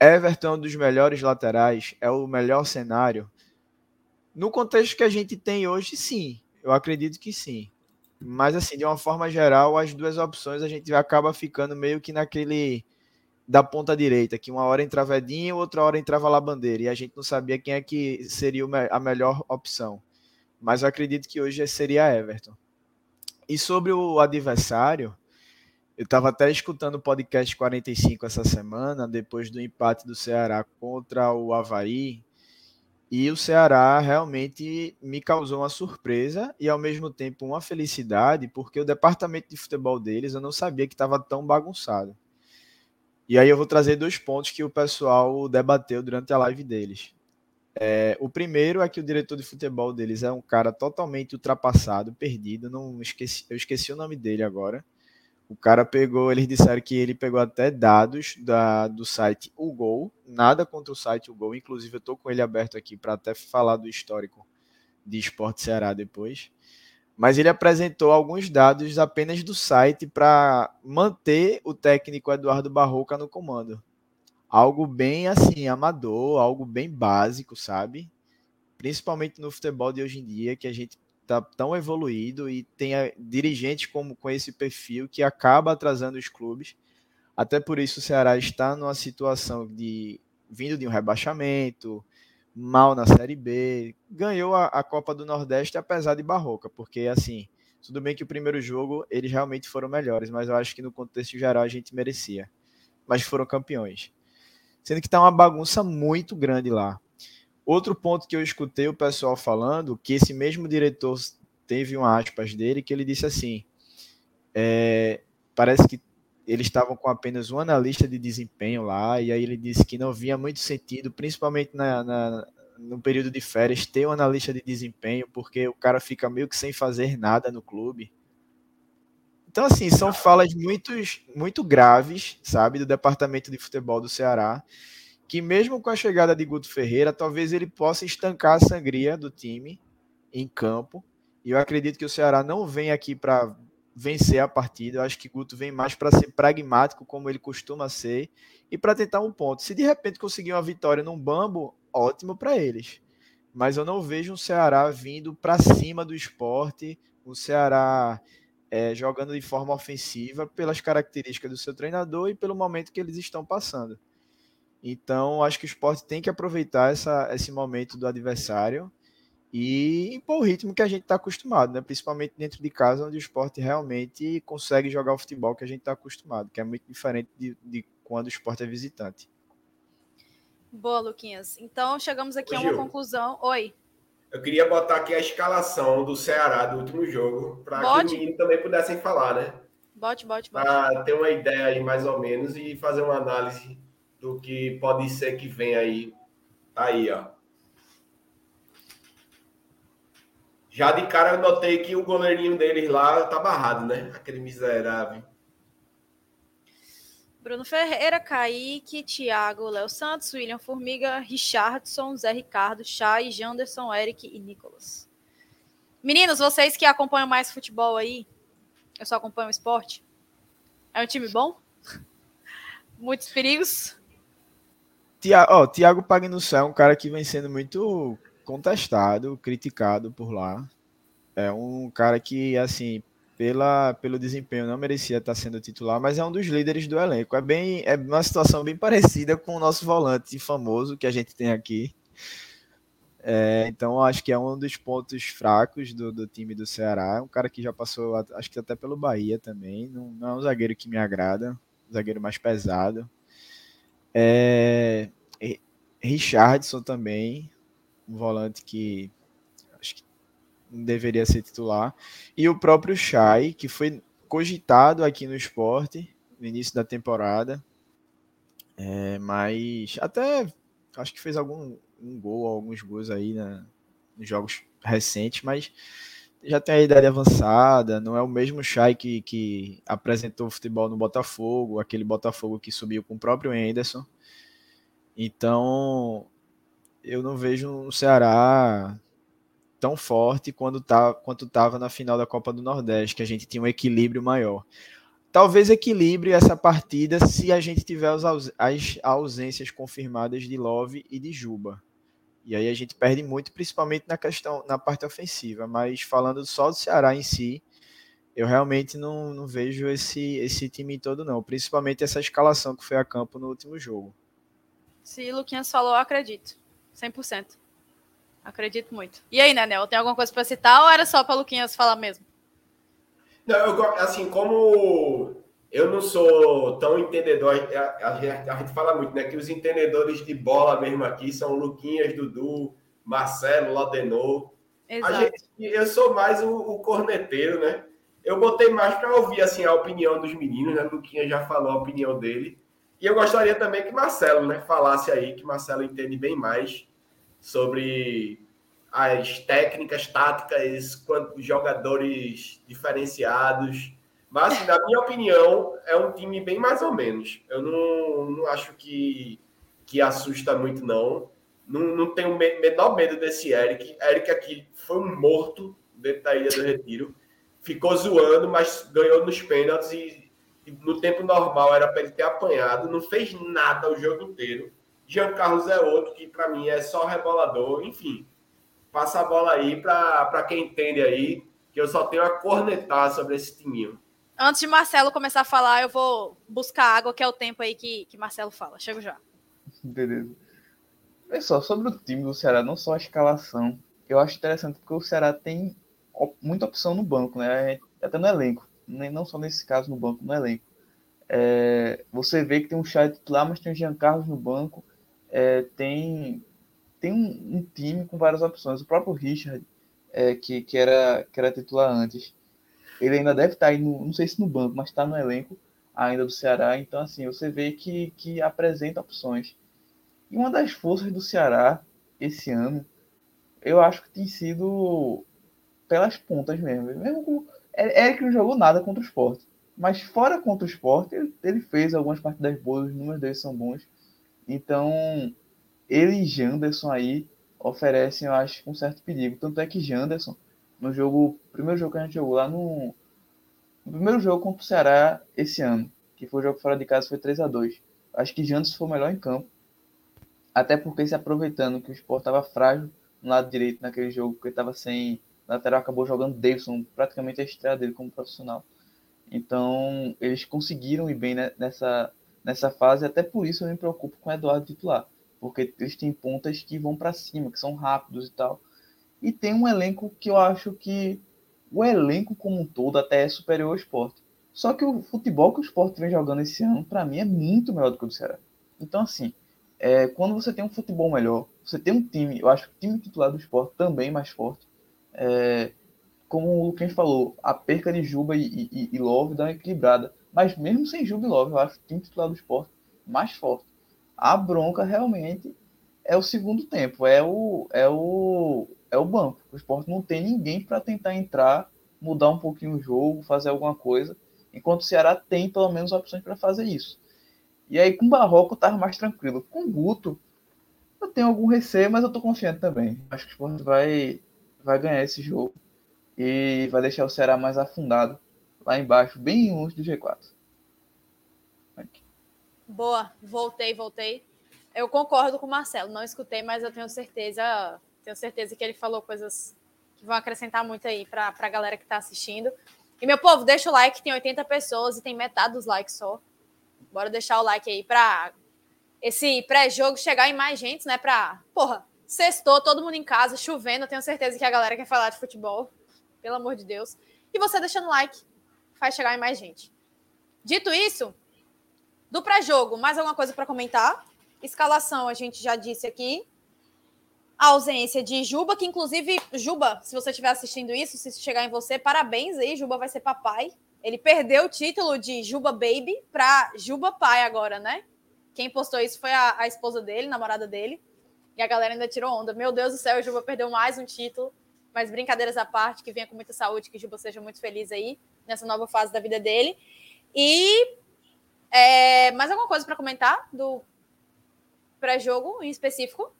Everton é um dos melhores laterais, é o melhor cenário. No contexto que a gente tem hoje, sim. Eu acredito que sim. Mas, assim, de uma forma geral, as duas opções a gente acaba ficando meio que naquele da ponta direita, que uma hora entrava Edinho, outra hora entrava Labandeira, e a gente não sabia quem é que seria a melhor opção. Mas eu acredito que hoje seria Everton. E sobre o adversário, eu estava até escutando o podcast 45 essa semana, depois do empate do Ceará contra o Havaí, e o Ceará realmente me causou uma surpresa e ao mesmo tempo uma felicidade, porque o departamento de futebol deles eu não sabia que estava tão bagunçado. E aí eu vou trazer dois pontos que o pessoal debateu durante a live deles. É, o primeiro é que o diretor de futebol deles é um cara totalmente ultrapassado, perdido, não esqueci, eu esqueci o nome dele agora o cara pegou, eles disseram que ele pegou até dados da, do site O nada contra o site O inclusive eu estou com ele aberto aqui para até falar do histórico de Esporte Ceará depois. Mas ele apresentou alguns dados apenas do site para manter o técnico Eduardo Barroca no comando. Algo bem assim, amador, algo bem básico, sabe? Principalmente no futebol de hoje em dia, que a gente está tão evoluído e tem dirigentes como, com esse perfil que acaba atrasando os clubes. Até por isso o Ceará está numa situação de vindo de um rebaixamento, mal na Série B, ganhou a, a Copa do Nordeste apesar de Barroca, porque assim, tudo bem que o primeiro jogo eles realmente foram melhores, mas eu acho que no contexto geral a gente merecia. Mas foram campeões. Sendo que está uma bagunça muito grande lá. Outro ponto que eu escutei o pessoal falando, que esse mesmo diretor teve um aspas dele, que ele disse assim: é, parece que eles estavam com apenas um analista de desempenho lá, e aí ele disse que não via muito sentido, principalmente na, na, no período de férias, ter um analista de desempenho, porque o cara fica meio que sem fazer nada no clube. Então, assim, são falas muito, muito graves, sabe, do departamento de futebol do Ceará, que mesmo com a chegada de Guto Ferreira, talvez ele possa estancar a sangria do time em campo. E eu acredito que o Ceará não vem aqui para vencer a partida. Eu acho que Guto vem mais para ser pragmático, como ele costuma ser, e para tentar um ponto. Se de repente conseguir uma vitória num bambo, ótimo para eles. Mas eu não vejo um Ceará vindo para cima do esporte, um Ceará é, jogando de forma ofensiva pelas características do seu treinador e pelo momento que eles estão passando. Então, acho que o esporte tem que aproveitar essa, esse momento do adversário e impor o ritmo que a gente está acostumado, né? principalmente dentro de casa, onde o esporte realmente consegue jogar o futebol que a gente está acostumado, que é muito diferente de, de, quando o esporte é visitante. Boa, Luquinhas. Então, chegamos aqui Ô, a uma Gil, conclusão. Oi. Eu queria botar aqui a escalação do Ceará do último jogo, para que os meninos também pudessem falar, né? Bote, bote, bote. Para ter uma ideia aí, mais ou menos, e fazer uma análise do que pode ser que vem aí. Aí, ó. Já de cara eu notei que o goleirinho deles lá tá barrado, né? Aquele miserável. Bruno Ferreira, Kaique, Thiago, Léo Santos, William Formiga, Richardson, Zé Ricardo, Chay, Janderson, Eric e Nicolas. Meninos, vocês que acompanham mais futebol aí, eu só acompanho o esporte. É um time bom? Muitos perigos? Tiago, oh, Tiago é um cara que vem sendo muito contestado, criticado por lá. É um cara que, assim, pela, pelo desempenho não merecia estar sendo titular, mas é um dos líderes do elenco. É bem é uma situação bem parecida com o nosso volante famoso que a gente tem aqui. É, então acho que é um dos pontos fracos do, do time do Ceará. É um cara que já passou, acho que até pelo Bahia também. Não, não é um zagueiro que me agrada, um zagueiro mais pesado. É, Richardson também, um volante que acho que deveria ser titular. E o próprio Chay, que foi cogitado aqui no esporte no início da temporada. É, mas até acho que fez algum um gol, alguns gols aí né, nos jogos recentes, mas já tem a idade avançada, não é o mesmo Chay que, que apresentou futebol no Botafogo, aquele Botafogo que subiu com o próprio Anderson. Então, eu não vejo um Ceará tão forte quando tá, quanto estava na final da Copa do Nordeste, que a gente tinha um equilíbrio maior. Talvez equilibre essa partida se a gente tiver as ausências confirmadas de Love e de Juba. E aí a gente perde muito, principalmente na questão, na parte ofensiva. Mas falando só do Ceará em si, eu realmente não, não vejo esse, esse time todo, não. Principalmente essa escalação que foi a campo no último jogo. Se Luquinhas falou, eu acredito. 100%. Acredito muito. E aí, Nenel, tem alguma coisa para citar ou era só para Luquinhas falar mesmo? Não, eu, assim, como eu não sou tão entendedor, a, a, a, gente fala muito, né? Que os entendedores de bola mesmo aqui são Luquinhas, Dudu, Marcelo, Lodenor. Exato. A gente, eu sou mais o, o corneteiro, né? Eu botei mais para ouvir assim, a opinião dos meninos, né? Luquinha já falou a opinião dele. E eu gostaria também que Marcelo né, falasse aí, que Marcelo entende bem mais sobre as técnicas, táticas, quanto jogadores diferenciados. Mas, na minha opinião, é um time bem mais ou menos. Eu não, não acho que, que assusta muito, não. Não, não tenho o menor medo desse Eric. Eric aqui foi um morto dentro da Ilha do Retiro. Ficou zoando, mas ganhou nos pênaltis e, e no tempo normal era para ele ter apanhado. Não fez nada o jogo inteiro. Jean Carlos é outro que para mim é só rebolador. Enfim, passa a bola aí para quem entende aí, que eu só tenho a cornetar sobre esse timinho. Antes de Marcelo começar a falar, eu vou buscar água, que é o tempo aí que, que Marcelo fala. Chego já. Beleza. Pessoal, sobre o time do Ceará, não só a escalação, eu acho interessante porque o Ceará tem muita opção no banco, né? Até no elenco. Não só nesse caso no banco, no elenco. É, você vê que tem um Chay titular, mas tem o Jean Carlos no banco é, tem, tem um, um, time com várias opções. O próprio Richard, é, que, que, era, que era titular antes, ele ainda deve estar aí, no, não sei se no banco, mas está no elenco ainda do Ceará. Então, assim, você vê que, que apresenta opções. E uma das forças do Ceará esse ano, eu acho que tem sido pelas pontas mesmo. Mesmo com. Eric não jogou nada contra o esporte. Mas fora contra o esporte, ele, ele fez algumas partidas boas, os números dele são bons. Então, ele e Janderson aí oferecem, eu acho, um certo perigo. Tanto é que Janderson, no jogo, primeiro jogo que a gente jogou lá no, no primeiro jogo contra o Ceará esse ano, que foi o jogo fora de casa, foi 3 a 2 Acho que Janderson foi melhor em campo. Até porque se aproveitando que o Sport estava frágil no lado direito naquele jogo, porque estava sem lateral, acabou jogando Davidson, praticamente a estreia dele como profissional. Então, eles conseguiram ir bem nessa nessa fase, até por isso eu me preocupo com o Eduardo titular, porque eles têm pontas que vão para cima, que são rápidos e tal. E tem um elenco que eu acho que o elenco como um todo até é superior ao esporte. Só que o futebol que o esporte vem jogando esse ano, para mim, é muito melhor do que o do Ceará. Então, assim, é, quando você tem um futebol melhor, você tem um time, eu acho que o time titular do esporte também mais forte. É, como o Luquinhas falou, a perca de Juba e, e, e, Love dá uma equilibrada. Mas mesmo sem Juba e Love, eu acho o time titular do esporte mais forte. A bronca realmente é o segundo tempo, é o, é o, é o banco. O esporte não tem ninguém para tentar entrar, mudar um pouquinho o jogo, fazer alguma coisa, enquanto o Ceará tem pelo menos opções para fazer isso. E aí com o Barroco tava mais tranquilo. Com o Guto, eu tenho algum receio, mas eu tô confiante também. Acho que o esporte vai, vai ganhar esse jogo e vai deixar o Ceará mais afundado lá embaixo, bem longe do G4. Aqui. Boa, voltei, voltei. Eu concordo com o Marcelo, não escutei, mas eu tenho certeza tenho certeza que ele falou coisas que vão acrescentar muito aí para a galera que está assistindo. E, meu povo, deixa o like, tem 80 pessoas e tem metade dos likes só. Bora deixar o like aí para esse pré-jogo chegar em mais gente, né? Para, porra, sextou, todo mundo em casa, chovendo. Tenho certeza que a galera quer falar de futebol. Pelo amor de Deus. E você deixando like faz chegar em mais gente. Dito isso, do pré-jogo, mais alguma coisa para comentar? Escalação a gente já disse aqui a ausência de Juba, que inclusive, Juba, se você estiver assistindo isso, se chegar em você, parabéns aí, Juba vai ser papai. Ele perdeu o título de Juba Baby para Juba Pai agora, né? Quem postou isso foi a, a, esposa dele, namorada dele. E a galera ainda tirou onda. Meu Deus do céu, o Juba perdeu mais um título. Mas brincadeiras à parte, que venha com muita saúde, que Juba seja muito feliz aí nessa nova fase da vida dele. E é, mais alguma coisa para comentar do pré-jogo em específico?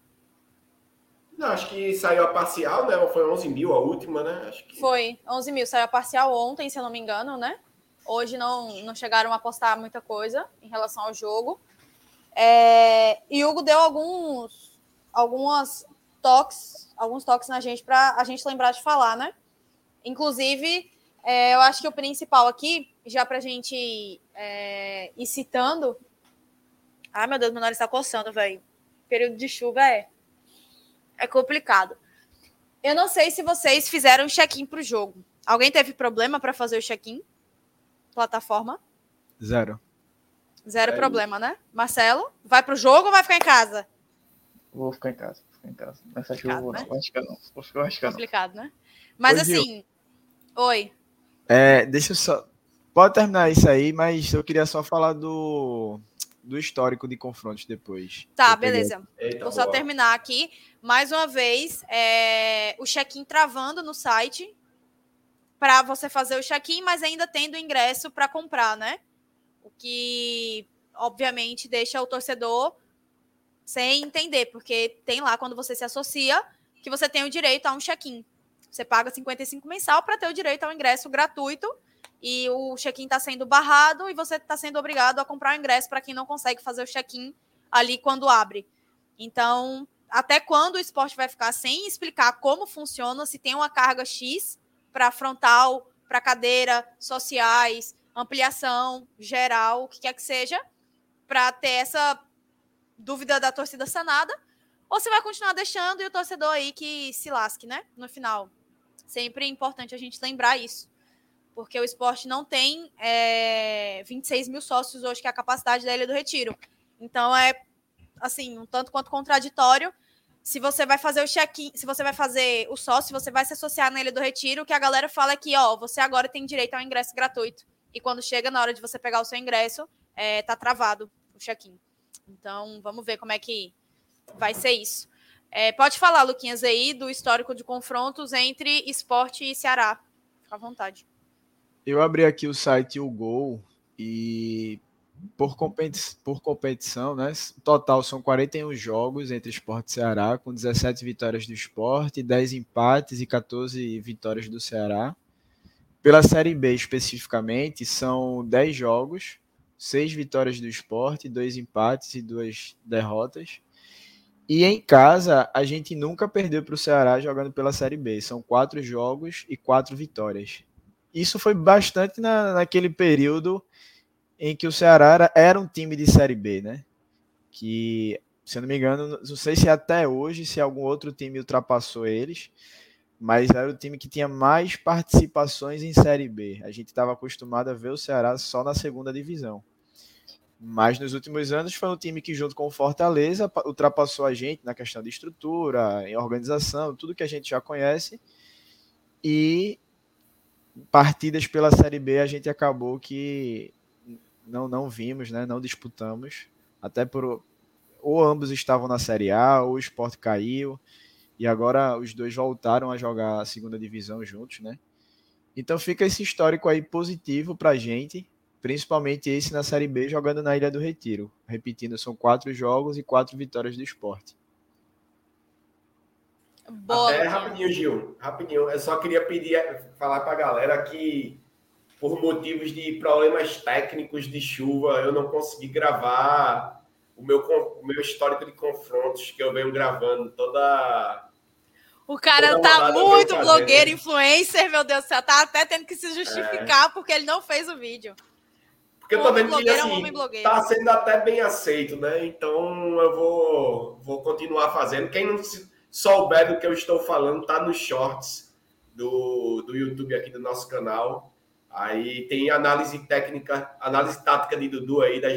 Não, acho que saiu a parcial, né? Foi 11 mil a última, né? Acho que... Foi, 11 mil. Saiu a parcial ontem, se eu não me engano, né? Hoje não, não chegaram a postar muita coisa em relação ao jogo. É, e Hugo deu alguns, algumas toques, alguns toques na gente para a gente lembrar de falar, né? Inclusive, é, eu acho que o principal aqui, já para a gente é, ir citando. Ai, meu Deus, meu nariz está coçando, velho. Período de chuva é é complicado. Eu não sei se vocês fizeram check-in para o jogo. Alguém teve problema para fazer o check-in? Plataforma? Zero. Zero é problema, isso. né? Marcelo, vai para o jogo ou vai ficar em casa? Vou ficar em casa. Vou ficar em casa. Nessa chuva, né? não. Acho que não. Vou ficar, acho que não. Complicado, né? Mas Oi, assim. Gil. Oi. É, deixa eu só. Pode terminar isso aí, mas eu queria só falar do do histórico de confrontos depois. Tá, beleza. Eita, Vou só boa. terminar aqui. Mais uma vez, é, o check-in travando no site para você fazer o check-in, mas ainda tendo ingresso para comprar, né? O que, obviamente, deixa o torcedor sem entender, porque tem lá quando você se associa que você tem o direito a um check-in. Você paga 55 mensal para ter o direito ao ingresso gratuito e o check-in está sendo barrado e você está sendo obrigado a comprar o ingresso para quem não consegue fazer o check-in ali quando abre. Então, até quando o esporte vai ficar sem explicar como funciona, se tem uma carga X para frontal, para cadeira, sociais, ampliação, geral, o que quer que seja, para ter essa dúvida da torcida sanada, ou você vai continuar deixando e o torcedor aí que se lasque, né? No final. Sempre é importante a gente lembrar isso porque o esporte não tem é, 26 mil sócios hoje, que é a capacidade da Ilha do Retiro. Então é assim, um tanto quanto contraditório. Se você vai fazer o check-in, se você vai fazer o sócio, você vai se associar na Ilha do Retiro, o que a galera fala é que, ó, você agora tem direito ao ingresso gratuito. E quando chega na hora de você pegar o seu ingresso, é, tá travado o check-in. Então, vamos ver como é que vai ser isso. É, pode falar, Luquinhas, aí, do histórico de confrontos entre esporte e Ceará. Fica à vontade. Eu abri aqui o site O Gol e por, competi por competição, né? Total são 41 jogos entre Esporte e Ceará, com 17 vitórias do Esporte, 10 empates e 14 vitórias do Ceará. Pela Série B especificamente, são 10 jogos, 6 vitórias do Esporte, 2 empates e 2 derrotas. E em casa, a gente nunca perdeu para o Ceará jogando pela Série B. São 4 jogos e 4 vitórias isso foi bastante na, naquele período em que o Ceará era, era um time de Série B, né? Que, se eu não me engano, não sei se até hoje, se algum outro time ultrapassou eles, mas era o time que tinha mais participações em Série B. A gente estava acostumado a ver o Ceará só na segunda divisão. Mas nos últimos anos foi um time que, junto com o Fortaleza, ultrapassou a gente na questão de estrutura, em organização, tudo que a gente já conhece. E partidas pela Série B a gente acabou que não, não vimos, né? não disputamos. Até por. Ou ambos estavam na Série A, ou o esporte caiu. E agora os dois voltaram a jogar a segunda divisão juntos, né? Então fica esse histórico aí positivo pra gente principalmente esse na Série B, jogando na Ilha do Retiro. Repetindo, são quatro jogos e quatro vitórias do esporte. Boa, Até rapidinho, Gil. Rapidinho. Eu só queria pedir, falar para a galera que, por motivos de problemas técnicos de chuva, eu não consegui gravar o meu, o meu histórico de confrontos que eu venho gravando toda. O cara tá muito blogueiro, influencer, meu Deus do céu. Tá até tendo que se justificar é. porque ele não fez o vídeo. Porque eu tô vendo que assim, tá sendo até bem aceito, né? Então eu vou, vou continuar fazendo. Quem não souber do que eu estou falando, tá nos shorts do, do YouTube aqui do nosso canal. Aí tem análise técnica, análise tática de Dudu aí, da,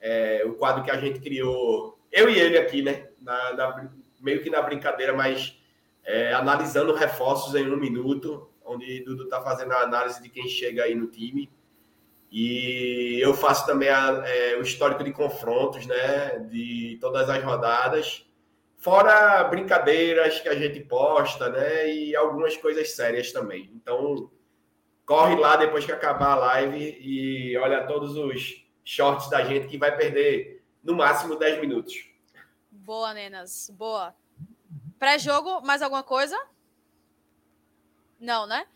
é, o quadro que a gente criou, eu e ele aqui, né? Na, na meio que na brincadeira, mas é, analisando reforços em um minuto, onde Dudu tá fazendo a análise de quem chega aí no time. E eu faço também a, é, o histórico de confrontos, né? De todas as rodadas. Fora brincadeiras que a gente posta, né? E algumas coisas sérias também. Então, corre lá depois que acabar a live e olha todos os shorts da gente que vai perder no máximo 10 minutos. Boa, Nenas. Boa. Pré-jogo, mais alguma coisa? Não, né?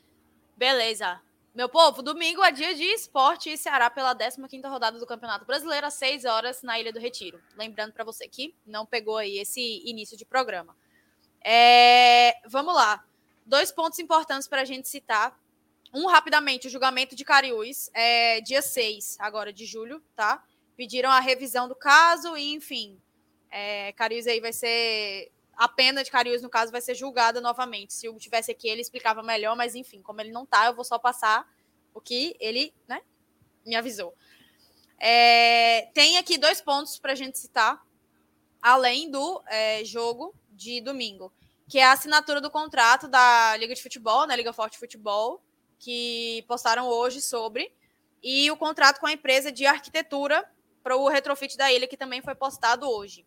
Beleza. Meu povo, domingo é dia de esporte e Ceará pela 15ª rodada do Campeonato Brasileiro às 6 horas na Ilha do Retiro. Lembrando para você que não pegou aí esse início de programa. É, vamos lá. Dois pontos importantes para a gente citar. Um, rapidamente, o julgamento de Cariús, é dia 6 agora de julho, tá? Pediram a revisão do caso e, enfim, é, Cariús aí vai ser a pena de Cariús, no caso, vai ser julgada novamente. Se o Hugo tivesse aqui, ele explicava melhor, mas enfim, como ele não tá, eu vou só passar o que ele né, me avisou. É, tem aqui dois pontos para a gente citar, além do é, jogo de domingo, que é a assinatura do contrato da Liga de Futebol, né, Liga Forte Futebol, que postaram hoje sobre, e o contrato com a empresa de arquitetura para o retrofit da ilha, que também foi postado hoje.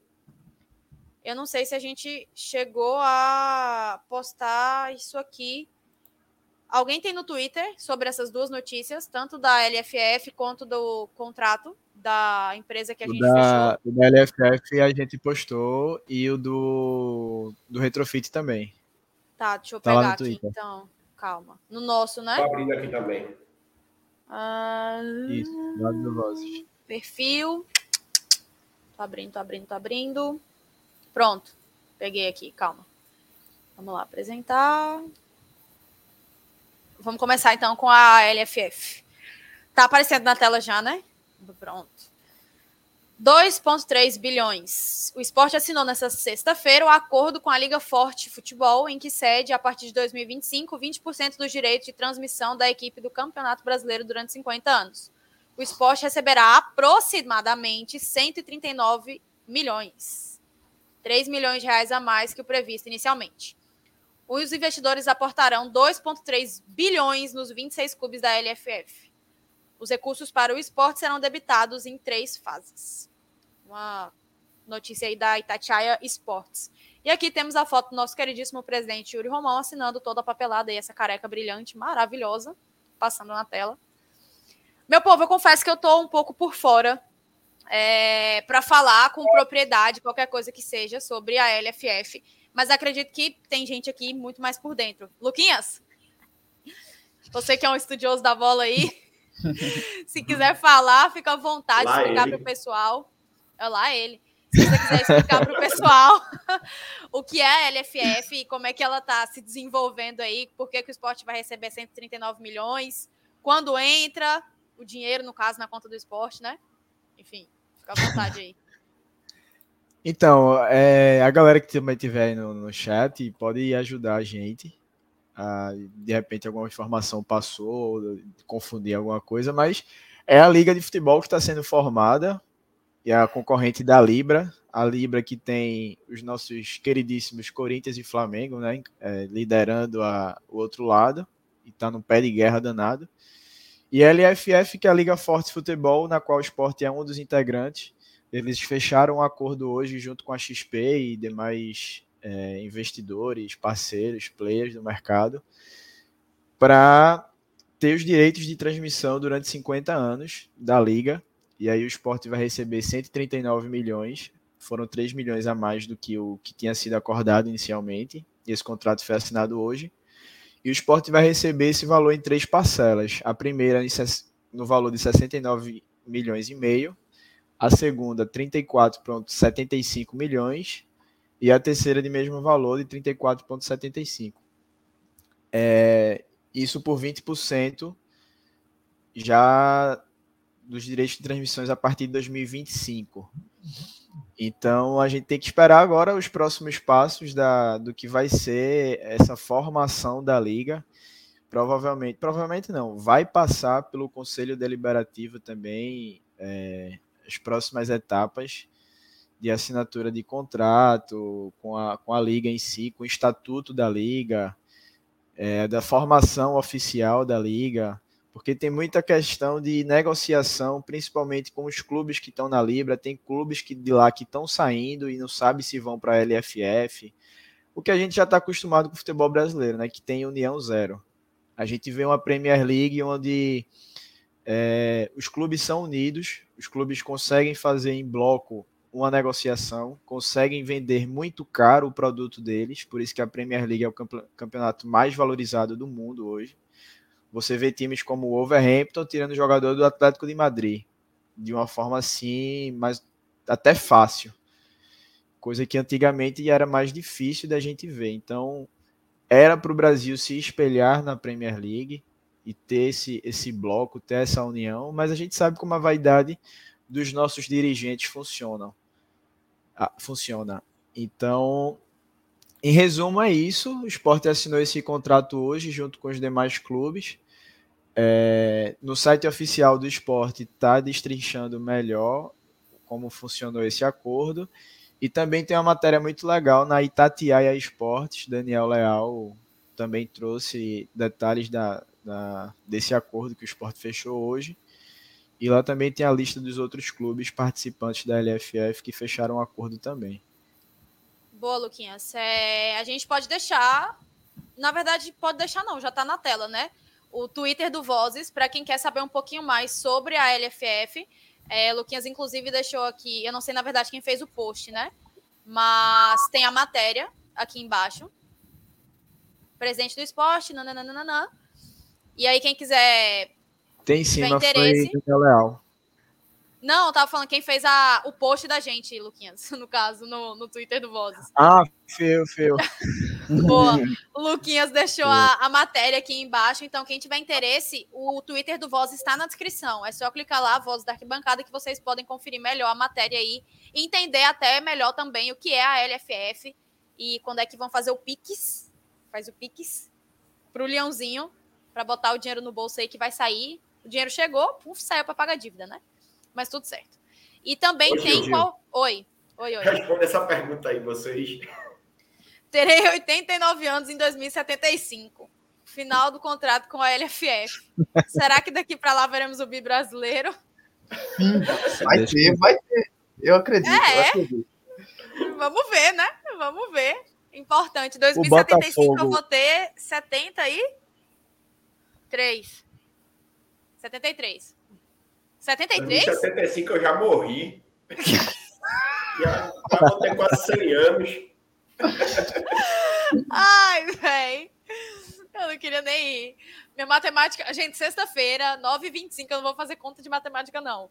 Eu não sei se a gente chegou a postar isso aqui. Alguém tem no Twitter sobre essas duas notícias, tanto da LFF quanto do contrato da empresa que a gente da, fechou? O da LFF a gente postou e o do, do Retrofit também. Tá, deixa eu tá pegar aqui então. Calma. No nosso, né? Tô abrindo aqui também. Ah, Isso, do Vozes. Perfil. Tô abrindo, tô abrindo, tô abrindo. Pronto, peguei aqui, calma. Vamos lá, apresentar. Vamos começar então com a LFF. Tá aparecendo na tela já, né? Pronto. 2,3 bilhões. O esporte assinou nessa sexta-feira o acordo com a Liga Forte Futebol, em que cede, a partir de 2025, 20% dos direitos de transmissão da equipe do Campeonato Brasileiro durante 50 anos. O esporte receberá aproximadamente 139 milhões. 3 milhões de reais a mais que o previsto inicialmente. Os investidores aportarão 2,3 bilhões nos 26 clubes da LFF. Os recursos para o esporte serão debitados em três fases. Uma notícia aí da Itatiaia Esportes. E aqui temos a foto do nosso queridíssimo presidente Yuri Romão assinando toda a papelada e essa careca brilhante, maravilhosa, passando na tela. Meu povo, eu confesso que eu estou um pouco por fora é, para falar com propriedade, qualquer coisa que seja, sobre a LFF. Mas acredito que tem gente aqui muito mais por dentro. Luquinhas, você que é um estudioso da bola aí, se quiser falar, fica à vontade de explicar para o pessoal. Olha lá ele. Se você quiser explicar para o pessoal o que é a LFF e como é que ela está se desenvolvendo aí, por que, que o esporte vai receber 139 milhões, quando entra, o dinheiro, no caso, na conta do esporte, né? Enfim, fica à vontade aí. Então, é, a galera que também estiver aí no, no chat pode ajudar a gente. A, de repente, alguma informação passou, confundir alguma coisa, mas é a liga de futebol que está sendo formada e a concorrente da Libra, a Libra que tem os nossos queridíssimos Corinthians e Flamengo, né, é, liderando a, o outro lado e está no pé de guerra danado. E a LFF, que é a Liga Forte Futebol, na qual o esporte é um dos integrantes. Eles fecharam um acordo hoje junto com a XP e demais é, investidores, parceiros, players do mercado, para ter os direitos de transmissão durante 50 anos da liga. E aí o esporte vai receber 139 milhões, foram 3 milhões a mais do que o que tinha sido acordado inicialmente. E esse contrato foi assinado hoje. E o esporte vai receber esse valor em três parcelas. A primeira no valor de 69 milhões e meio, a segunda 34,75 milhões e a terceira de mesmo valor de 34,75. É, isso por 20% já dos direitos de transmissões a partir de 2025. Então a gente tem que esperar agora os próximos passos da, do que vai ser essa formação da liga. Provavelmente, provavelmente não, vai passar pelo Conselho Deliberativo também é, as próximas etapas de assinatura de contrato com a, com a liga em si, com o estatuto da liga, é, da formação oficial da liga, porque tem muita questão de negociação, principalmente com os clubes que estão na Libra. Tem clubes que de lá que estão saindo e não sabe se vão para a LFF. O que a gente já está acostumado com o futebol brasileiro, né? Que tem união zero. A gente vê uma Premier League onde é, os clubes são unidos, os clubes conseguem fazer em bloco uma negociação, conseguem vender muito caro o produto deles, por isso que a Premier League é o campeonato mais valorizado do mundo hoje. Você vê times como o Overhampton tirando jogador do Atlético de Madrid de uma forma assim, mas até fácil. Coisa que antigamente era mais difícil da gente ver. Então, era para o Brasil se espelhar na Premier League e ter esse, esse bloco, ter essa união, mas a gente sabe como a vaidade dos nossos dirigentes funcionam. Ah, funciona. Então, em resumo, é isso. O Sport assinou esse contrato hoje junto com os demais clubes. É, no site oficial do esporte está destrinchando melhor como funcionou esse acordo. E também tem uma matéria muito legal na Itatiaia Esportes. Daniel Leal também trouxe detalhes da, da, desse acordo que o esporte fechou hoje. E lá também tem a lista dos outros clubes participantes da LFF que fecharam o um acordo também. Boa, Luquinhas. É, a gente pode deixar. Na verdade, pode deixar não, já está na tela, né? O Twitter do Vozes, para quem quer saber um pouquinho mais sobre a LFF. É, Luquinhas, inclusive, deixou aqui. Eu não sei, na verdade, quem fez o post, né? Mas tem a matéria aqui embaixo. Presidente do esporte, nananana. E aí, quem quiser. Tem sim, mas foi Leal. Não, eu tava falando quem fez a, o post da gente, Luquinhas, no caso, no, no Twitter do Vozes. Ah, feu, feu. Boa. O Luquinhas deixou a, a, matéria aqui embaixo, então quem tiver interesse, o Twitter do Voz está na descrição. É só clicar lá, Voz da Arquibancada, que vocês podem conferir melhor a matéria aí e entender até melhor também o que é a LFF e quando é que vão fazer o Pix. Faz o Pix pro Leãozinho, para botar o dinheiro no bolso aí que vai sair. O dinheiro chegou, puf, saiu para pagar dívida, né? mas tudo certo. E também Oi, tem Gil, qual. Oi. Oi, oi. Responda essa pergunta aí, vocês. Terei 89 anos em 2075. Final do contrato com a LFF. Será que daqui para lá veremos o bi brasileiro? Vai ter, vai ter. Eu acredito, é. eu acredito. Vamos ver, né? Vamos ver. Importante. 2075 eu vou ter 73. 73. 73? Em 75 eu já morri. já, já vou ter quase 100 anos. Ai, velho. Eu não queria nem ir. Minha matemática. Gente, sexta-feira, 9h25, eu não vou fazer conta de matemática, não.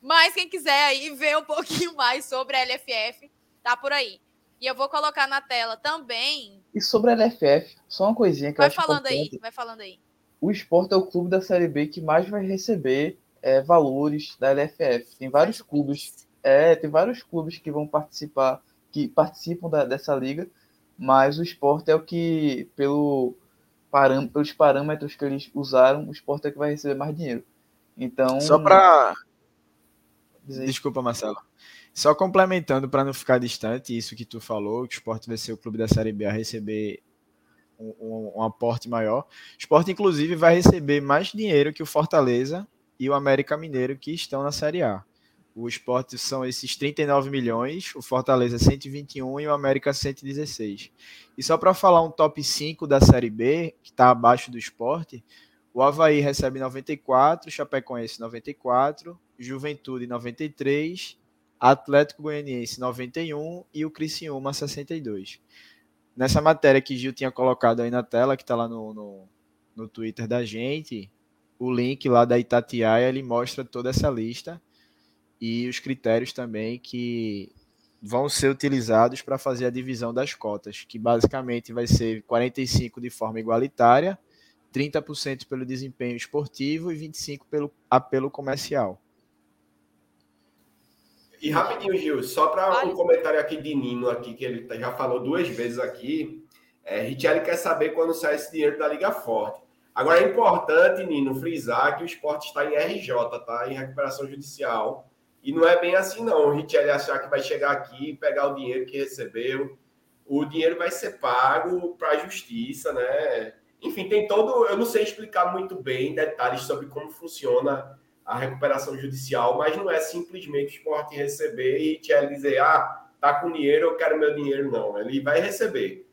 Mas quem quiser aí ver um pouquinho mais sobre a LFF, tá por aí. E eu vou colocar na tela também. E sobre a LFF, só uma coisinha que vai eu acho falando aí, vai falando aí. O esporte é o clube da Série B que mais vai receber é, valores da LFF. Tem vários clubes, é, tem vários clubes que vão participar, que participam da, dessa liga, mas o esporte é o que, pelo param, pelos parâmetros que eles usaram, o esporte é que vai receber mais dinheiro. Então. Só para. Desculpa, Marcelo. Só complementando para não ficar distante, isso que tu falou, que o esporte vai ser o clube da Série B a receber um, um, um aporte maior. O esporte, inclusive, vai receber mais dinheiro que o Fortaleza e o América Mineiro que estão na Série A. O esporte são esses 39 milhões, o Fortaleza 121 e o América 116. E só para falar um top 5 da Série B, que está abaixo do esporte, o Havaí recebe 94, Chapecoense 94, Juventude 93, Atlético Goianiense 91 e o Criciúma 62. Nessa matéria que Gil tinha colocado aí na tela, que está lá no, no, no Twitter da gente, o link lá da Itatiaia, ele mostra toda essa lista e os critérios também que vão ser utilizados para fazer a divisão das cotas, que basicamente vai ser 45 de forma igualitária, 30% pelo desempenho esportivo e 25 pelo apelo comercial. E rapidinho, Gil, só para um comentário aqui de Nino aqui que ele já falou duas vezes aqui, é, Richelli quer saber quando sai esse dinheiro da Liga Forte. Agora é importante, Nino, frisar que o esporte está em RJ, tá? Em recuperação judicial. E não é bem assim, não. O Richelli achar que vai chegar aqui pegar o dinheiro que recebeu. O dinheiro vai ser pago para a justiça, né? Enfim, tem todo. Eu não sei explicar muito bem detalhes sobre como funciona a recuperação judicial, mas não é simplesmente o esporte receber e Richelli dizer, ah, tá com dinheiro, eu quero meu dinheiro, não. Ele vai receber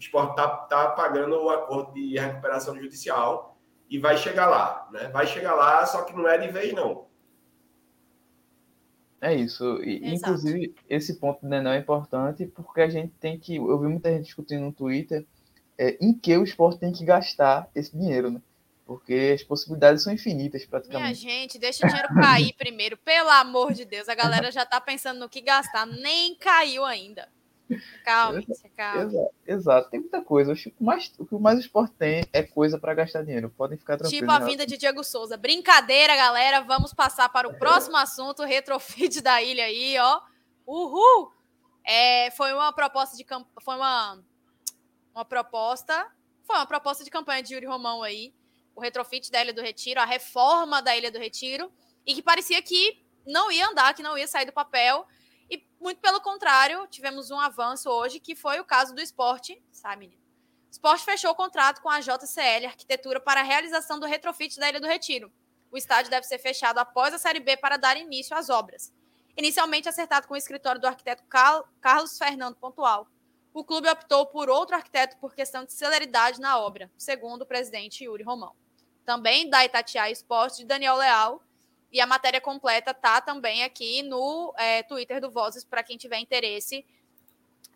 o esporte está tá pagando o acordo de recuperação judicial e vai chegar lá, né? Vai chegar lá, só que não é de vez, não. É isso. E, inclusive, esse ponto do Nenel é importante porque a gente tem que. Eu vi muita gente discutindo no Twitter é, em que o esporte tem que gastar esse dinheiro, né? Porque as possibilidades são infinitas, praticamente. Minha gente, deixa o dinheiro cair primeiro, pelo amor de Deus. A galera já tá pensando no que gastar, nem caiu ainda. Calma, calma. Exato, exato, tem muita coisa. O que mais, o que mais o esporte tem é coisa para gastar dinheiro. Podem ficar tranquilos. Tipo a vinda de Diego Souza. Brincadeira, galera. Vamos passar para o próximo assunto, retrofit da ilha aí, ó. Uhul! É, foi uma proposta de foi uma uma proposta, foi uma proposta de campanha de Yuri Romão aí, o retrofit da Ilha do Retiro, a reforma da Ilha do Retiro, e que parecia que não ia andar, que não ia sair do papel. Muito pelo contrário, tivemos um avanço hoje, que foi o caso do esporte, sabe, menino? O esporte fechou o contrato com a JCL Arquitetura para a realização do retrofit da Ilha do Retiro. O estádio deve ser fechado após a Série B para dar início às obras. Inicialmente acertado com o escritório do arquiteto Carlos Fernando Pontual, o clube optou por outro arquiteto por questão de celeridade na obra, segundo o presidente Yuri Romão. Também da Itatiaia Esporte, de Daniel Leal, e a matéria completa tá também aqui no é, Twitter do Vozes, para quem tiver interesse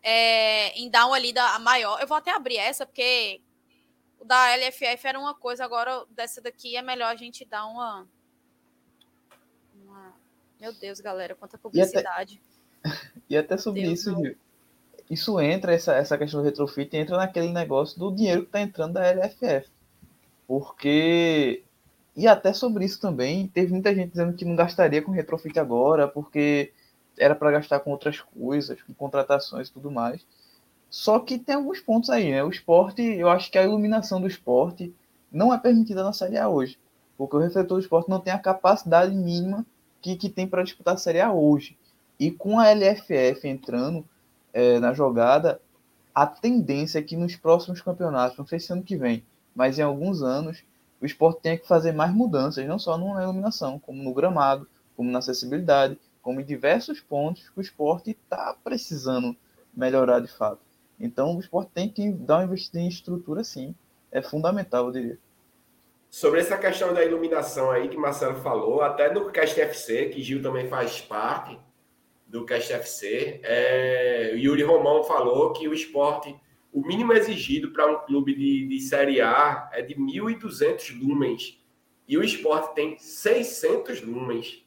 é, em dar uma lida maior. Eu vou até abrir essa, porque o da LFF era uma coisa, agora dessa daqui é melhor a gente dar uma. uma... Meu Deus, galera, quanta publicidade. E até, e até sobre Deus isso, não. isso entra, essa, essa questão do retrofit, entra naquele negócio do dinheiro que está entrando da LFF. Porque e até sobre isso também, teve muita gente dizendo que não gastaria com retrofit agora, porque era para gastar com outras coisas, com contratações e tudo mais. Só que tem alguns pontos aí, né? O esporte, eu acho que a iluminação do esporte não é permitida na Série A hoje. Porque o refletor do esporte não tem a capacidade mínima que, que tem para disputar a Série A hoje. E com a LFF entrando é, na jogada, a tendência é que nos próximos campeonatos, não sei se ano que vem, mas em alguns anos, o esporte tem que fazer mais mudanças, não só na iluminação, como no gramado, como na acessibilidade, como em diversos pontos que o esporte está precisando melhorar de fato. Então o esporte tem que dar uma investida em estrutura sim. É fundamental, eu diria. Sobre essa questão da iluminação aí que Marcelo falou, até no Cast FC, que Gil também faz parte do Cast FC, é, Yuri Romão falou que o esporte o mínimo exigido para um clube de, de Série A é de 1.200 lumens. E o esporte tem 600 lumens.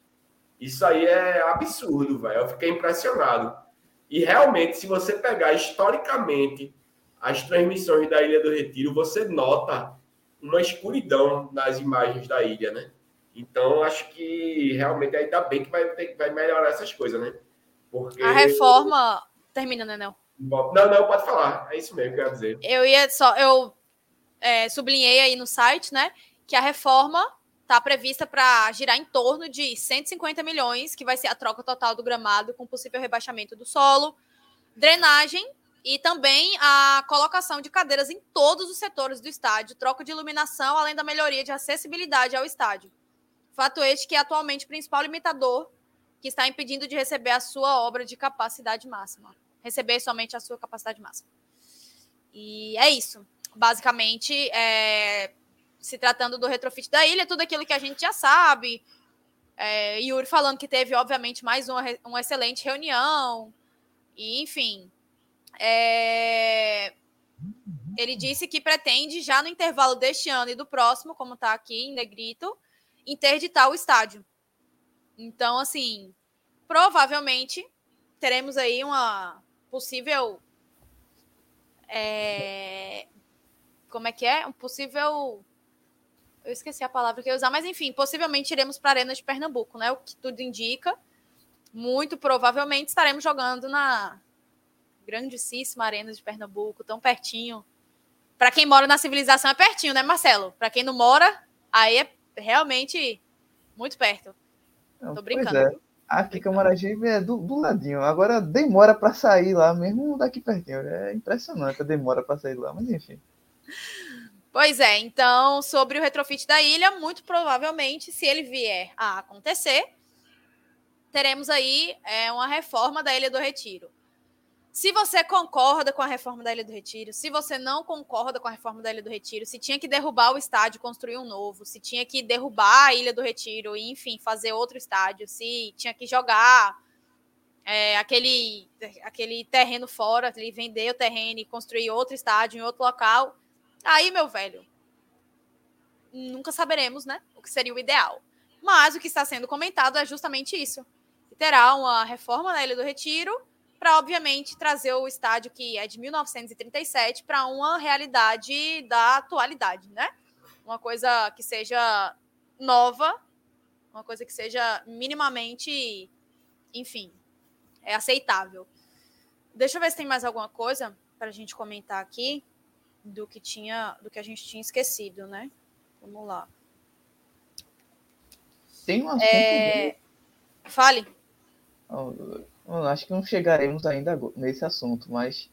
Isso aí é absurdo, velho. Eu fiquei impressionado. E realmente, se você pegar historicamente as transmissões da Ilha do Retiro, você nota uma escuridão nas imagens da ilha, né? Então, acho que realmente ainda bem que vai, vai melhorar essas coisas, né? Porque... A reforma. Termina, né, Não, não, pode falar. É isso mesmo que eu ia dizer. Eu ia só. Eu é, sublinhei aí no site, né? Que a reforma está prevista para girar em torno de 150 milhões, que vai ser a troca total do gramado, com possível rebaixamento do solo, drenagem e também a colocação de cadeiras em todos os setores do estádio, troca de iluminação, além da melhoria de acessibilidade ao estádio. Fato este que é atualmente o principal limitador que está impedindo de receber a sua obra de capacidade máxima. Receber somente a sua capacidade máxima. E é isso. Basicamente, é, se tratando do retrofit da ilha, tudo aquilo que a gente já sabe. É, Yuri falando que teve, obviamente, mais uma, uma excelente reunião. E, enfim. É, ele disse que pretende, já no intervalo deste ano e do próximo, como está aqui em negrito, interditar o estádio. Então, assim, provavelmente teremos aí uma possível. É, como é que é? Um possível. Eu esqueci a palavra que eu ia usar, mas enfim, possivelmente iremos para a Arena de Pernambuco, né? O que tudo indica. Muito provavelmente estaremos jogando na grandíssima Arena de Pernambuco, tão pertinho. Para quem mora na civilização é pertinho, né, Marcelo? Para quem não mora, aí é realmente muito perto. Não, Tô brincando. É. Aqui Camaragibe é do, do ladinho. Agora demora para sair lá, mesmo daqui pertinho. É impressionante a demora para sair lá, mas enfim. Pois é, então, sobre o retrofit da ilha, muito provavelmente, se ele vier a acontecer, teremos aí é, uma reforma da Ilha do Retiro. Se você concorda com a reforma da Ilha do Retiro, se você não concorda com a reforma da Ilha do Retiro, se tinha que derrubar o estádio, construir um novo, se tinha que derrubar a Ilha do Retiro e, enfim, fazer outro estádio, se tinha que jogar é, aquele, aquele terreno fora, vender o terreno e construir outro estádio em outro local, aí, meu velho, nunca saberemos, né, o que seria o ideal. Mas o que está sendo comentado é justamente isso. Terá uma reforma na Ilha do Retiro para, obviamente, trazer o estádio que é de 1937 para uma realidade da atualidade, né? Uma coisa que seja nova, uma coisa que seja minimamente, enfim, é aceitável. Deixa eu ver se tem mais alguma coisa para a gente comentar aqui do que tinha, do que a gente tinha esquecido, né? Vamos lá. Tem um assunto. É... Fale. Oh, acho que não chegaremos ainda nesse assunto, mas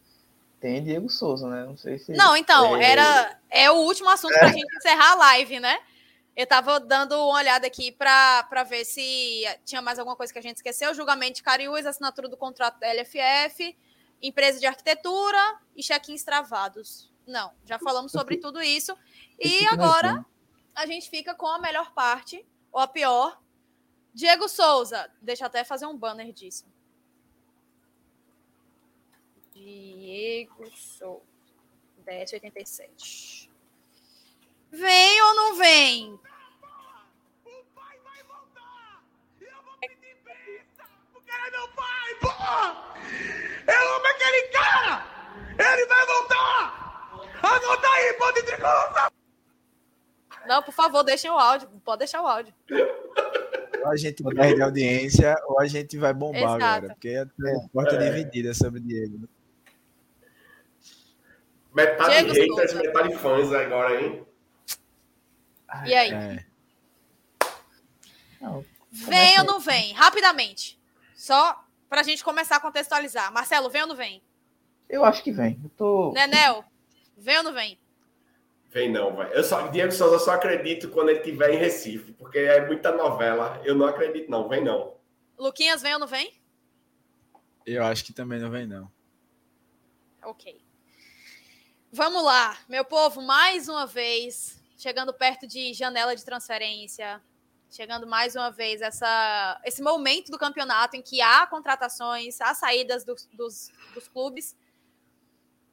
tem Diego Souza, né? Não sei se. Não, então, é... era é o último assunto para a gente encerrar a live, né? Eu tava dando uma olhada aqui para ver se tinha mais alguma coisa que a gente esqueceu. Julgamento de Cariús, assinatura do contrato da LFF, empresa de arquitetura e check-ins travados. Não, já falamos sobre tudo isso. E agora a gente fica com a melhor parte, ou a pior. Diego Souza, deixa eu até fazer um banner disso. Diego Souza. 1087. Vem ou não vem? O pai vai voltar! Eu vou pedir pizza! Porque ele é meu pai, porra! Eu amo aquele cara! Ele vai voltar! Anota aí, pode tricolor! Não, por favor, deixem o áudio. Pode deixar o áudio. Ou a gente perde a audiência, ou a gente vai bombar Exato. agora. Porque é porta é. dividida sobre o Diego. Metade Diego haters, Souza. metade fãs agora, hein? E aí? É. vem ou não vem? Rapidamente. Só para a gente começar a contextualizar. Marcelo, vem ou não vem? Eu acho que vem. Eu tô... Nenel, vem ou não vem? Vem não, vai. Eu só, Diego Souza só acredito quando ele estiver em Recife, porque é muita novela. Eu não acredito, não. Vem não. Luquinhas, vem ou não vem? Eu acho que também não vem, não. Ok. Vamos lá, meu povo, mais uma vez, chegando perto de janela de transferência, chegando mais uma vez essa, esse momento do campeonato em que há contratações, há saídas dos, dos, dos clubes.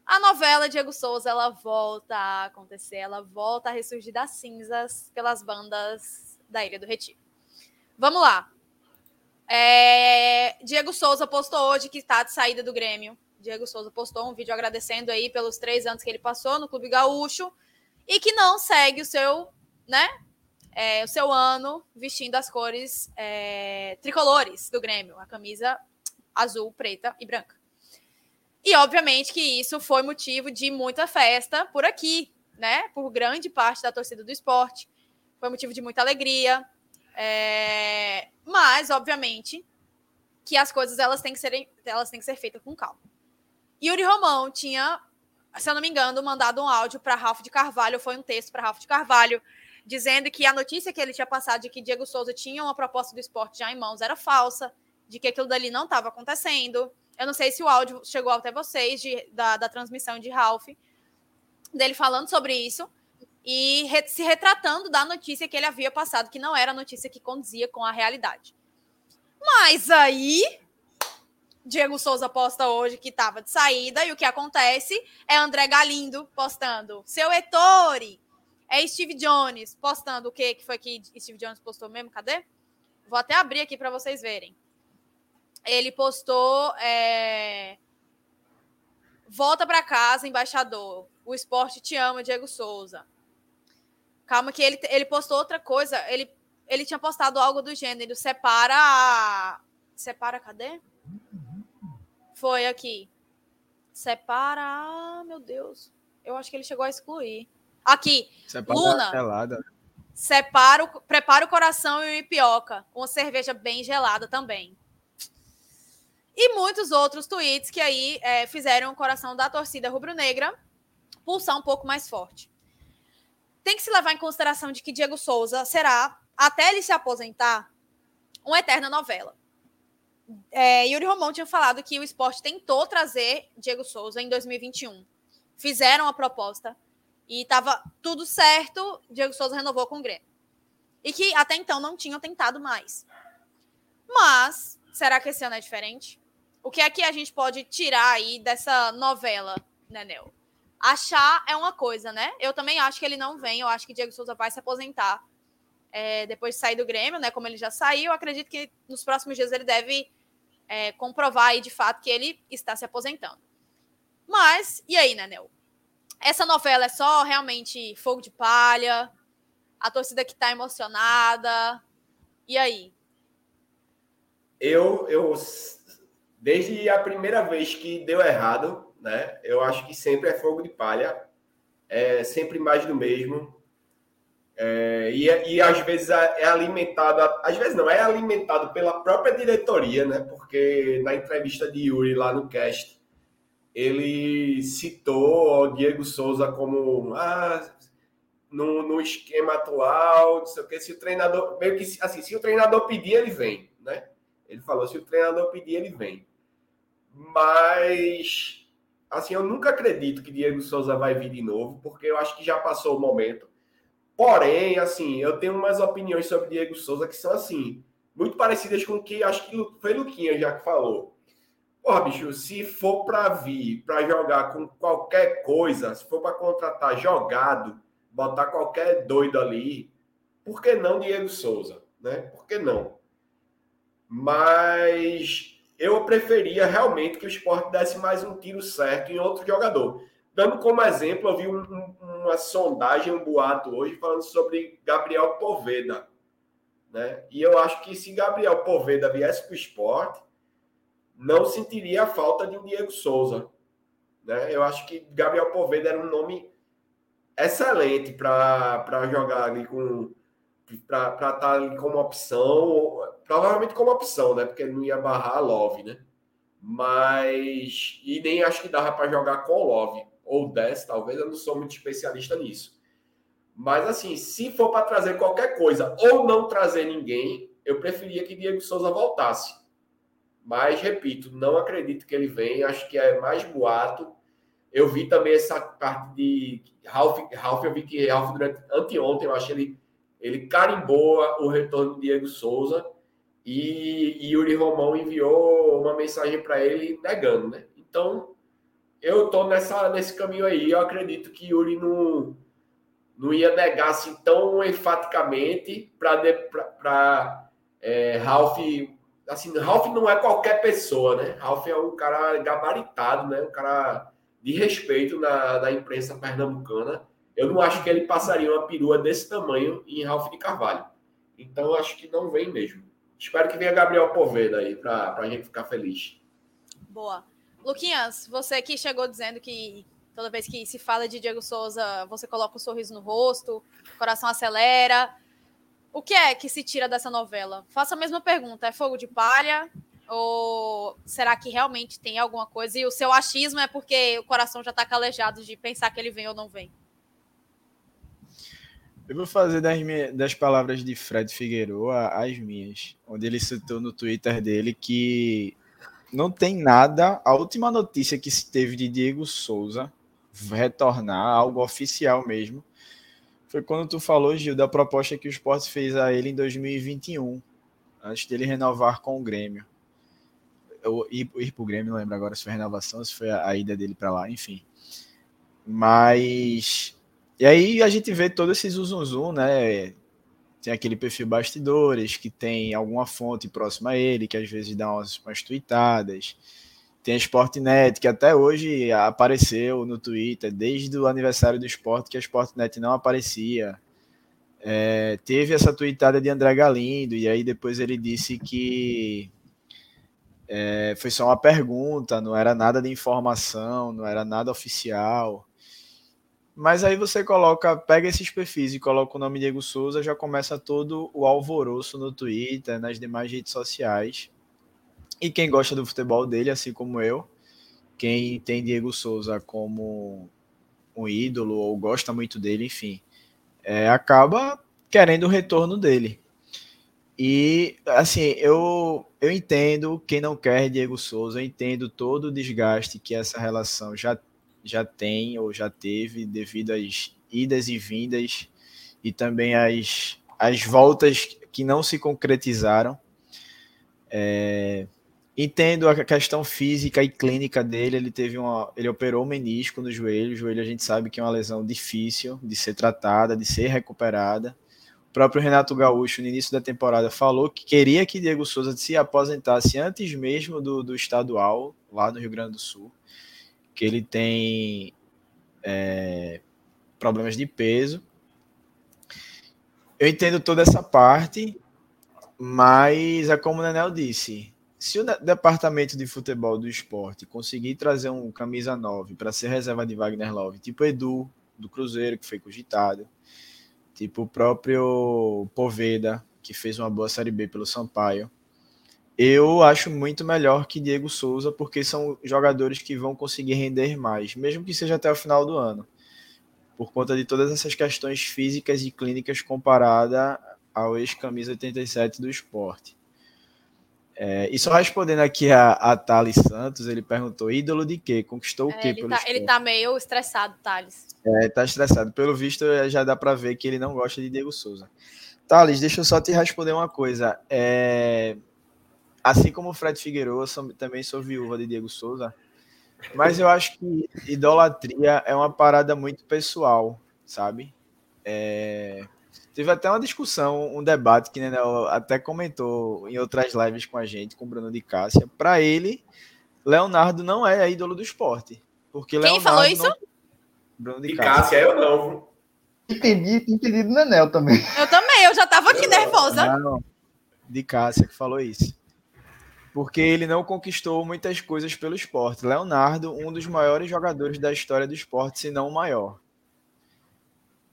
A novela Diego Souza ela volta a acontecer, ela volta a ressurgir das cinzas pelas bandas da Ilha do Retiro. Vamos lá. É, Diego Souza postou hoje que está de saída do Grêmio. Diego Souza postou um vídeo agradecendo aí pelos três anos que ele passou no Clube Gaúcho e que não segue o seu, né, é, o seu ano vestindo as cores é, tricolores do Grêmio, a camisa azul, preta e branca. E obviamente que isso foi motivo de muita festa por aqui, né? Por grande parte da torcida do esporte. Foi motivo de muita alegria. É... Mas, obviamente, que as coisas elas têm que, serem, elas têm que ser feitas com calma. Yuri Romão tinha, se eu não me engano, mandado um áudio para Ralph de Carvalho, foi um texto para Ralph de Carvalho, dizendo que a notícia que ele tinha passado de que Diego Souza tinha uma proposta do esporte já em mãos era falsa, de que aquilo dali não estava acontecendo. Eu não sei se o áudio chegou até vocês de, da, da transmissão de Ralph, dele falando sobre isso e re, se retratando da notícia que ele havia passado, que não era a notícia que condizia com a realidade. Mas aí, Diego Souza posta hoje que estava de saída, e o que acontece é André Galindo postando seu Ettore, é Steve Jones postando o que que foi que Steve Jones postou mesmo? Cadê? Vou até abrir aqui para vocês verem. Ele postou é... volta para casa, embaixador. O esporte te ama, Diego Souza. Calma que ele, ele postou outra coisa. Ele, ele tinha postado algo do gênero. Separa. Separa, cadê? Foi aqui. Separa. Ah, meu Deus. Eu acho que ele chegou a excluir. Aqui. Separa Luna. Gelada. Separa, o, prepara o coração e o ipioca. Uma cerveja bem gelada também. E muitos outros tweets que aí é, fizeram o coração da torcida rubro-negra pulsar um pouco mais forte. Tem que se levar em consideração de que Diego Souza será, até ele se aposentar, uma eterna novela. É, Yuri Romão tinha falado que o esporte tentou trazer Diego Souza em 2021. Fizeram a proposta, e estava tudo certo, Diego Souza renovou com o Grêmio. E que até então não tinham tentado mais. Mas, será que esse ano é diferente? O que é que a gente pode tirar aí dessa novela, né, Nel? Achar é uma coisa, né? Eu também acho que ele não vem, eu acho que Diego Souza vai se aposentar é, depois de sair do Grêmio, né? Como ele já saiu, acredito que nos próximos dias ele deve é, comprovar aí de fato que ele está se aposentando. Mas, e aí, né, Nel? essa novela é só realmente fogo de palha, a torcida que está emocionada. E aí? Eu, eu, desde a primeira vez que deu errado, né? Eu acho que sempre é fogo de palha, é sempre mais do mesmo. É, e, e às vezes é, é alimentado, às vezes não, é alimentado pela própria diretoria, né? Porque na entrevista de Yuri lá no cast, ele citou o Diego Souza como ah, no, no, esquema atual, não sei o que, se o treinador, meio que assim, se o treinador pedir, ele vem, né? Ele falou, se o treinador pedir, ele vem. Mas, assim, eu nunca acredito que Diego Souza vai vir de novo, porque eu acho que já passou o momento. Porém, assim, eu tenho umas opiniões sobre Diego Souza que são, assim, muito parecidas com o que acho que foi Luquinha já que falou Porra, bicho, se for para vir, para jogar com qualquer coisa, se for para contratar jogado, botar qualquer doido ali, por que não Diego Souza? Né? Por que não? Mas eu preferia realmente que o esporte desse mais um tiro certo em outro jogador. Dando como exemplo, eu vi um, um, uma sondagem, um boato hoje, falando sobre Gabriel Poveda. Né? E eu acho que se Gabriel Poveda viesse para o esporte, não sentiria a falta de um Diego Souza. Né? Eu acho que Gabriel Poveda era um nome excelente para jogar ali com. para estar tá ali como opção, provavelmente como opção, né? Porque ele não ia barrar a Love, né? Mas. E nem acho que dava para jogar com o Love, ou 10, talvez, eu não sou muito especialista nisso. Mas assim, se for para trazer qualquer coisa ou não trazer ninguém, eu preferia que Diego Souza voltasse. Mas, repito, não acredito que ele venha. Acho que é mais boato. Eu vi também essa parte de Ralph. Ralph eu vi que Ralph, durante anteontem, eu acho ele, ele carimbou o retorno de Diego Souza. E, e Yuri Romão enviou uma mensagem para ele negando, né? Então, eu tô nessa, nesse caminho aí. Eu acredito que Yuri não, não ia negar assim tão enfaticamente para é, Ralph assim, Ralph não é qualquer pessoa, né? Ralph é um cara gabaritado, né? Um cara de respeito na, na imprensa pernambucana. eu não acho que ele passaria uma perua desse tamanho em Ralph de Carvalho. Então, acho que não vem mesmo. Espero que venha Gabriel Poveda aí para a gente ficar feliz. Boa. Luquinhas, você que chegou dizendo que toda vez que se fala de Diego Souza, você coloca um sorriso no rosto, o coração acelera. O que é que se tira dessa novela? Faça a mesma pergunta: é fogo de palha? Ou será que realmente tem alguma coisa? E o seu achismo é porque o coração já está calejado de pensar que ele vem ou não vem? Eu vou fazer das, minhas, das palavras de Fred Figueiredo as minhas, onde ele citou no Twitter dele que não tem nada. A última notícia que se teve de Diego Souza retornar, algo oficial mesmo, foi quando tu falou, Gil, da proposta que o Sport fez a ele em 2021, antes dele renovar com o Grêmio. Eu ir, ir pro Grêmio, não lembro agora se foi renovação, se foi a, a ida dele para lá, enfim. Mas. E aí a gente vê todo esse zum, né? Tem aquele perfil bastidores, que tem alguma fonte próxima a ele, que às vezes dá umas, umas tweetadas. Tem a Sportnet, que até hoje apareceu no Twitter, desde o aniversário do esporte, que a Sportnet não aparecia. É, teve essa tweetada de André Galindo, e aí depois ele disse que é, foi só uma pergunta, não era nada de informação, não era nada oficial. Mas aí você coloca, pega esses perfis e coloca o nome Diego Souza, já começa todo o alvoroço no Twitter, nas demais redes sociais. E quem gosta do futebol dele, assim como eu, quem tem Diego Souza como um ídolo ou gosta muito dele, enfim, é, acaba querendo o retorno dele. E assim, eu eu entendo quem não quer Diego Souza, eu entendo todo o desgaste que essa relação já já tem ou já teve devido às idas e vindas e também às, às voltas que não se concretizaram. É, Entendo a questão física e clínica dele. Ele teve uma, ele operou o menisco no joelho. O joelho a gente sabe que é uma lesão difícil de ser tratada, de ser recuperada. O próprio Renato Gaúcho, no início da temporada, falou que queria que Diego Souza se aposentasse antes mesmo do, do estadual, lá no Rio Grande do Sul. Que ele tem é, problemas de peso. Eu entendo toda essa parte, mas é como o Nenel disse se o departamento de futebol do esporte conseguir trazer um camisa 9 para ser reserva de Wagner Love, tipo Edu, do Cruzeiro, que foi cogitado, tipo o próprio Poveda, que fez uma boa Série B pelo Sampaio, eu acho muito melhor que Diego Souza, porque são jogadores que vão conseguir render mais, mesmo que seja até o final do ano, por conta de todas essas questões físicas e clínicas comparada ao ex-camisa 87 do esporte. É, e só respondendo aqui a, a Thales Santos, ele perguntou: ídolo de quê? Conquistou o é, quê? Ele, tá, ele tá, meio estressado, Thales. É, tá estressado. Pelo visto, já dá para ver que ele não gosta de Diego Souza. Thales, deixa eu só te responder uma coisa. É, assim como o Fred Figueiredo, eu também sou viúva de Diego Souza, mas eu acho que idolatria é uma parada muito pessoal, sabe? É, Teve até uma discussão, um debate que né, até comentou em outras lives com a gente, com o Bruno de Cássia. Para ele, Leonardo não é ídolo do esporte. Porque Quem Leonardo falou isso? Não... Bruno de, de Cássia. Cássia, eu não. Entendi, entendi do Nenel também. Eu também, eu já tava aqui eu nervosa. Não, de Cássia que falou isso. Porque ele não conquistou muitas coisas pelo esporte. Leonardo, um dos maiores jogadores da história do esporte, se não o maior.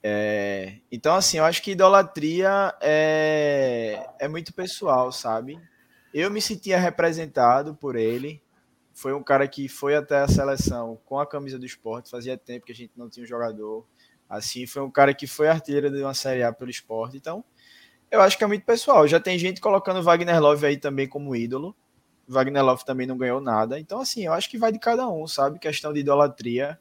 É, então, assim, eu acho que idolatria é, é muito pessoal, sabe? Eu me sentia representado por ele. Foi um cara que foi até a seleção com a camisa do esporte. Fazia tempo que a gente não tinha um jogador assim. Foi um cara que foi artilheiro de uma Série A pelo esporte. Então, eu acho que é muito pessoal. Já tem gente colocando Wagner Love aí também como ídolo. Wagner Love também não ganhou nada. Então, assim, eu acho que vai de cada um, sabe? Questão de idolatria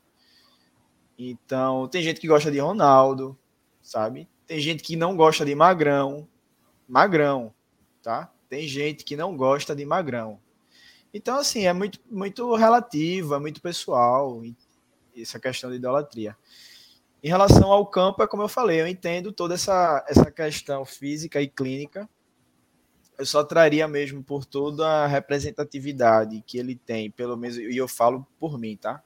então, tem gente que gosta de Ronaldo, sabe? Tem gente que não gosta de Magrão. Magrão, tá? Tem gente que não gosta de Magrão. Então, assim, é muito, muito relativo, é muito pessoal essa questão de idolatria. Em relação ao campo, é como eu falei, eu entendo toda essa, essa questão física e clínica. Eu só traria mesmo por toda a representatividade que ele tem, pelo menos, e eu falo por mim, tá?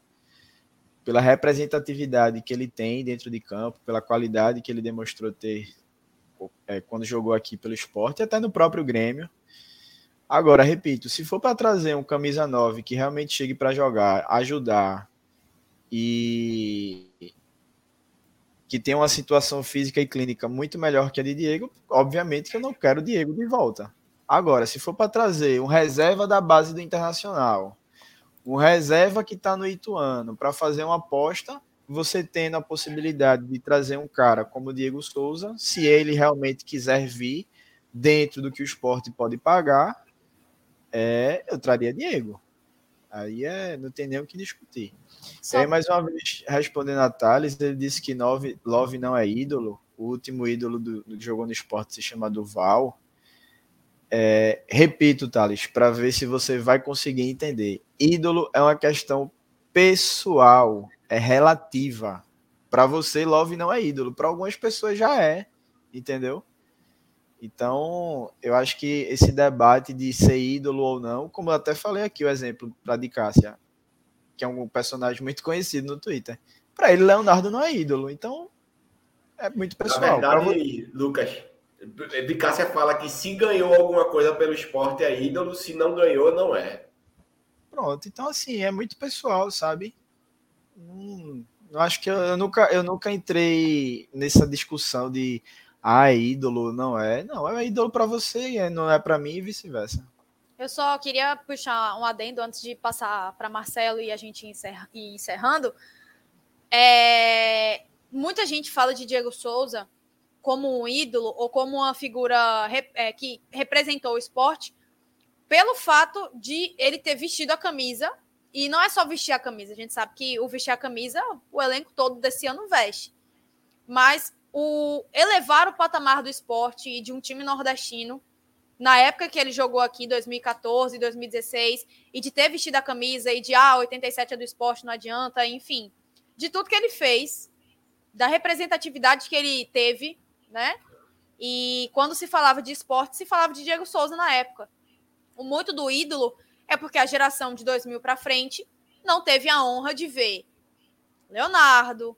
pela representatividade que ele tem dentro de campo, pela qualidade que ele demonstrou ter é, quando jogou aqui pelo esporte, e até no próprio Grêmio. Agora, repito, se for para trazer um camisa 9 que realmente chegue para jogar, ajudar e que tem uma situação física e clínica muito melhor que a de Diego, obviamente que eu não quero o Diego de volta. Agora, se for para trazer um reserva da base do Internacional, um reserva que está no Ituano, para fazer uma aposta, você tendo a possibilidade de trazer um cara como o Diego Souza, se ele realmente quiser vir dentro do que o esporte pode pagar, é, eu traria Diego. Aí é, não tem nem o que discutir. Só... aí, mais uma vez, respondendo a Thales, ele disse que Love, Love não é ídolo. O último ídolo do, do que jogou no esporte se chama Duval. É, repito, Thales, para ver se você vai conseguir entender. Ídolo é uma questão pessoal, é relativa. Para você, Love não é ídolo. Para algumas pessoas já é, entendeu? Então, eu acho que esse debate de ser ídolo ou não, como eu até falei aqui, o exemplo da de Cássia, que é um personagem muito conhecido no Twitter. Para ele, Leonardo não é ídolo. Então, é muito pessoal. Na verdade, Lucas, de Cássia fala que se ganhou alguma coisa pelo esporte é ídolo, se não ganhou, não é. Pronto, então assim, é muito pessoal, sabe? Hum, eu acho que eu, eu, nunca, eu nunca entrei nessa discussão de ah, é ídolo, não é. Não, é ídolo para você e não é para mim e vice-versa. Eu só queria puxar um adendo antes de passar para Marcelo e a gente encerra, ir encerrando. É, muita gente fala de Diego Souza como um ídolo ou como uma figura é, que representou o esporte pelo fato de ele ter vestido a camisa. E não é só vestir a camisa, a gente sabe que o vestir a camisa, o elenco todo desse ano veste. Mas o elevar o patamar do esporte e de um time nordestino na época que ele jogou aqui, 2014, 2016, e de ter vestido a camisa e de ah, 87 é do esporte, não adianta, enfim, de tudo que ele fez, da representatividade que ele teve, né? E quando se falava de esporte, se falava de Diego Souza na época. O muito do ídolo é porque a geração de 2000 para frente não teve a honra de ver Leonardo,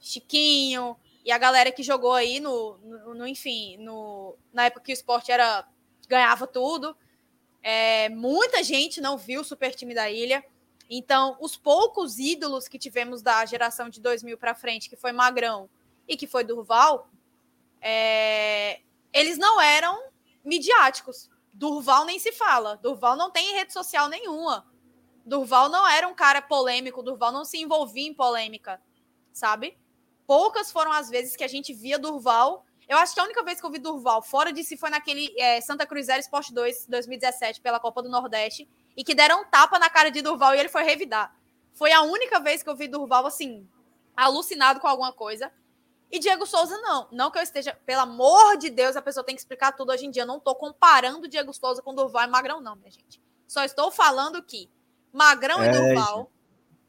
Chiquinho, e a galera que jogou aí no, no, no enfim, no, na época que o esporte era ganhava tudo. É, muita gente não viu o super time da ilha. Então, os poucos ídolos que tivemos da geração de 2000 para frente, que foi Magrão e que foi Durval, é, eles não eram midiáticos. Durval nem se fala. Durval não tem rede social nenhuma. Durval não era um cara polêmico. Durval não se envolvia em polêmica, sabe? poucas foram as vezes que a gente via Durval. Eu acho que a única vez que eu vi Durval fora de si foi naquele é, Santa Cruzeiro Sport 2 2017 pela Copa do Nordeste e que deram um tapa na cara de Durval e ele foi revidar. Foi a única vez que eu vi Durval assim, alucinado com alguma coisa. E Diego Souza não. Não que eu esteja, pelo amor de Deus, a pessoa tem que explicar tudo hoje em dia. Eu não estou comparando Diego Souza com Durval e Magrão, não, minha gente. Só estou falando que Magrão é, e Durval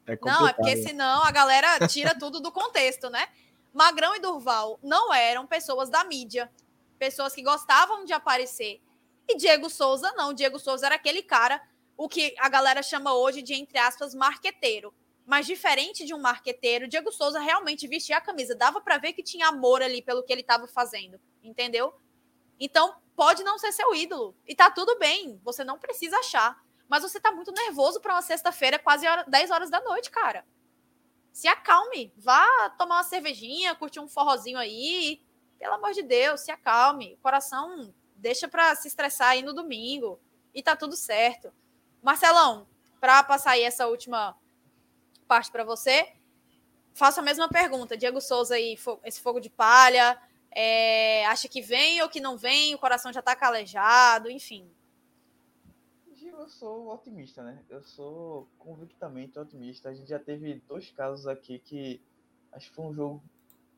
é não, é porque senão a galera tira tudo do contexto, né? Magrão e Durval não eram pessoas da mídia, pessoas que gostavam de aparecer. E Diego Souza não. Diego Souza era aquele cara, o que a galera chama hoje de, entre aspas, marqueteiro. Mas diferente de um marqueteiro, Diego Souza realmente vestia a camisa. Dava para ver que tinha amor ali pelo que ele estava fazendo, entendeu? Então, pode não ser seu ídolo. E tá tudo bem, você não precisa achar. Mas você tá muito nervoso para uma sexta-feira, quase hora, 10 horas da noite, cara. Se acalme. Vá tomar uma cervejinha, curtir um forrozinho aí. Pelo amor de Deus, se acalme. O coração deixa para se estressar aí no domingo. E tá tudo certo. Marcelão, para passar aí essa última parte para você, faço a mesma pergunta. Diego Souza aí, esse fogo de palha, é, acha que vem ou que não vem? O coração já tá calejado, enfim eu sou otimista, né? Eu sou convictamente otimista. A gente já teve dois casos aqui que acho que foi um jogo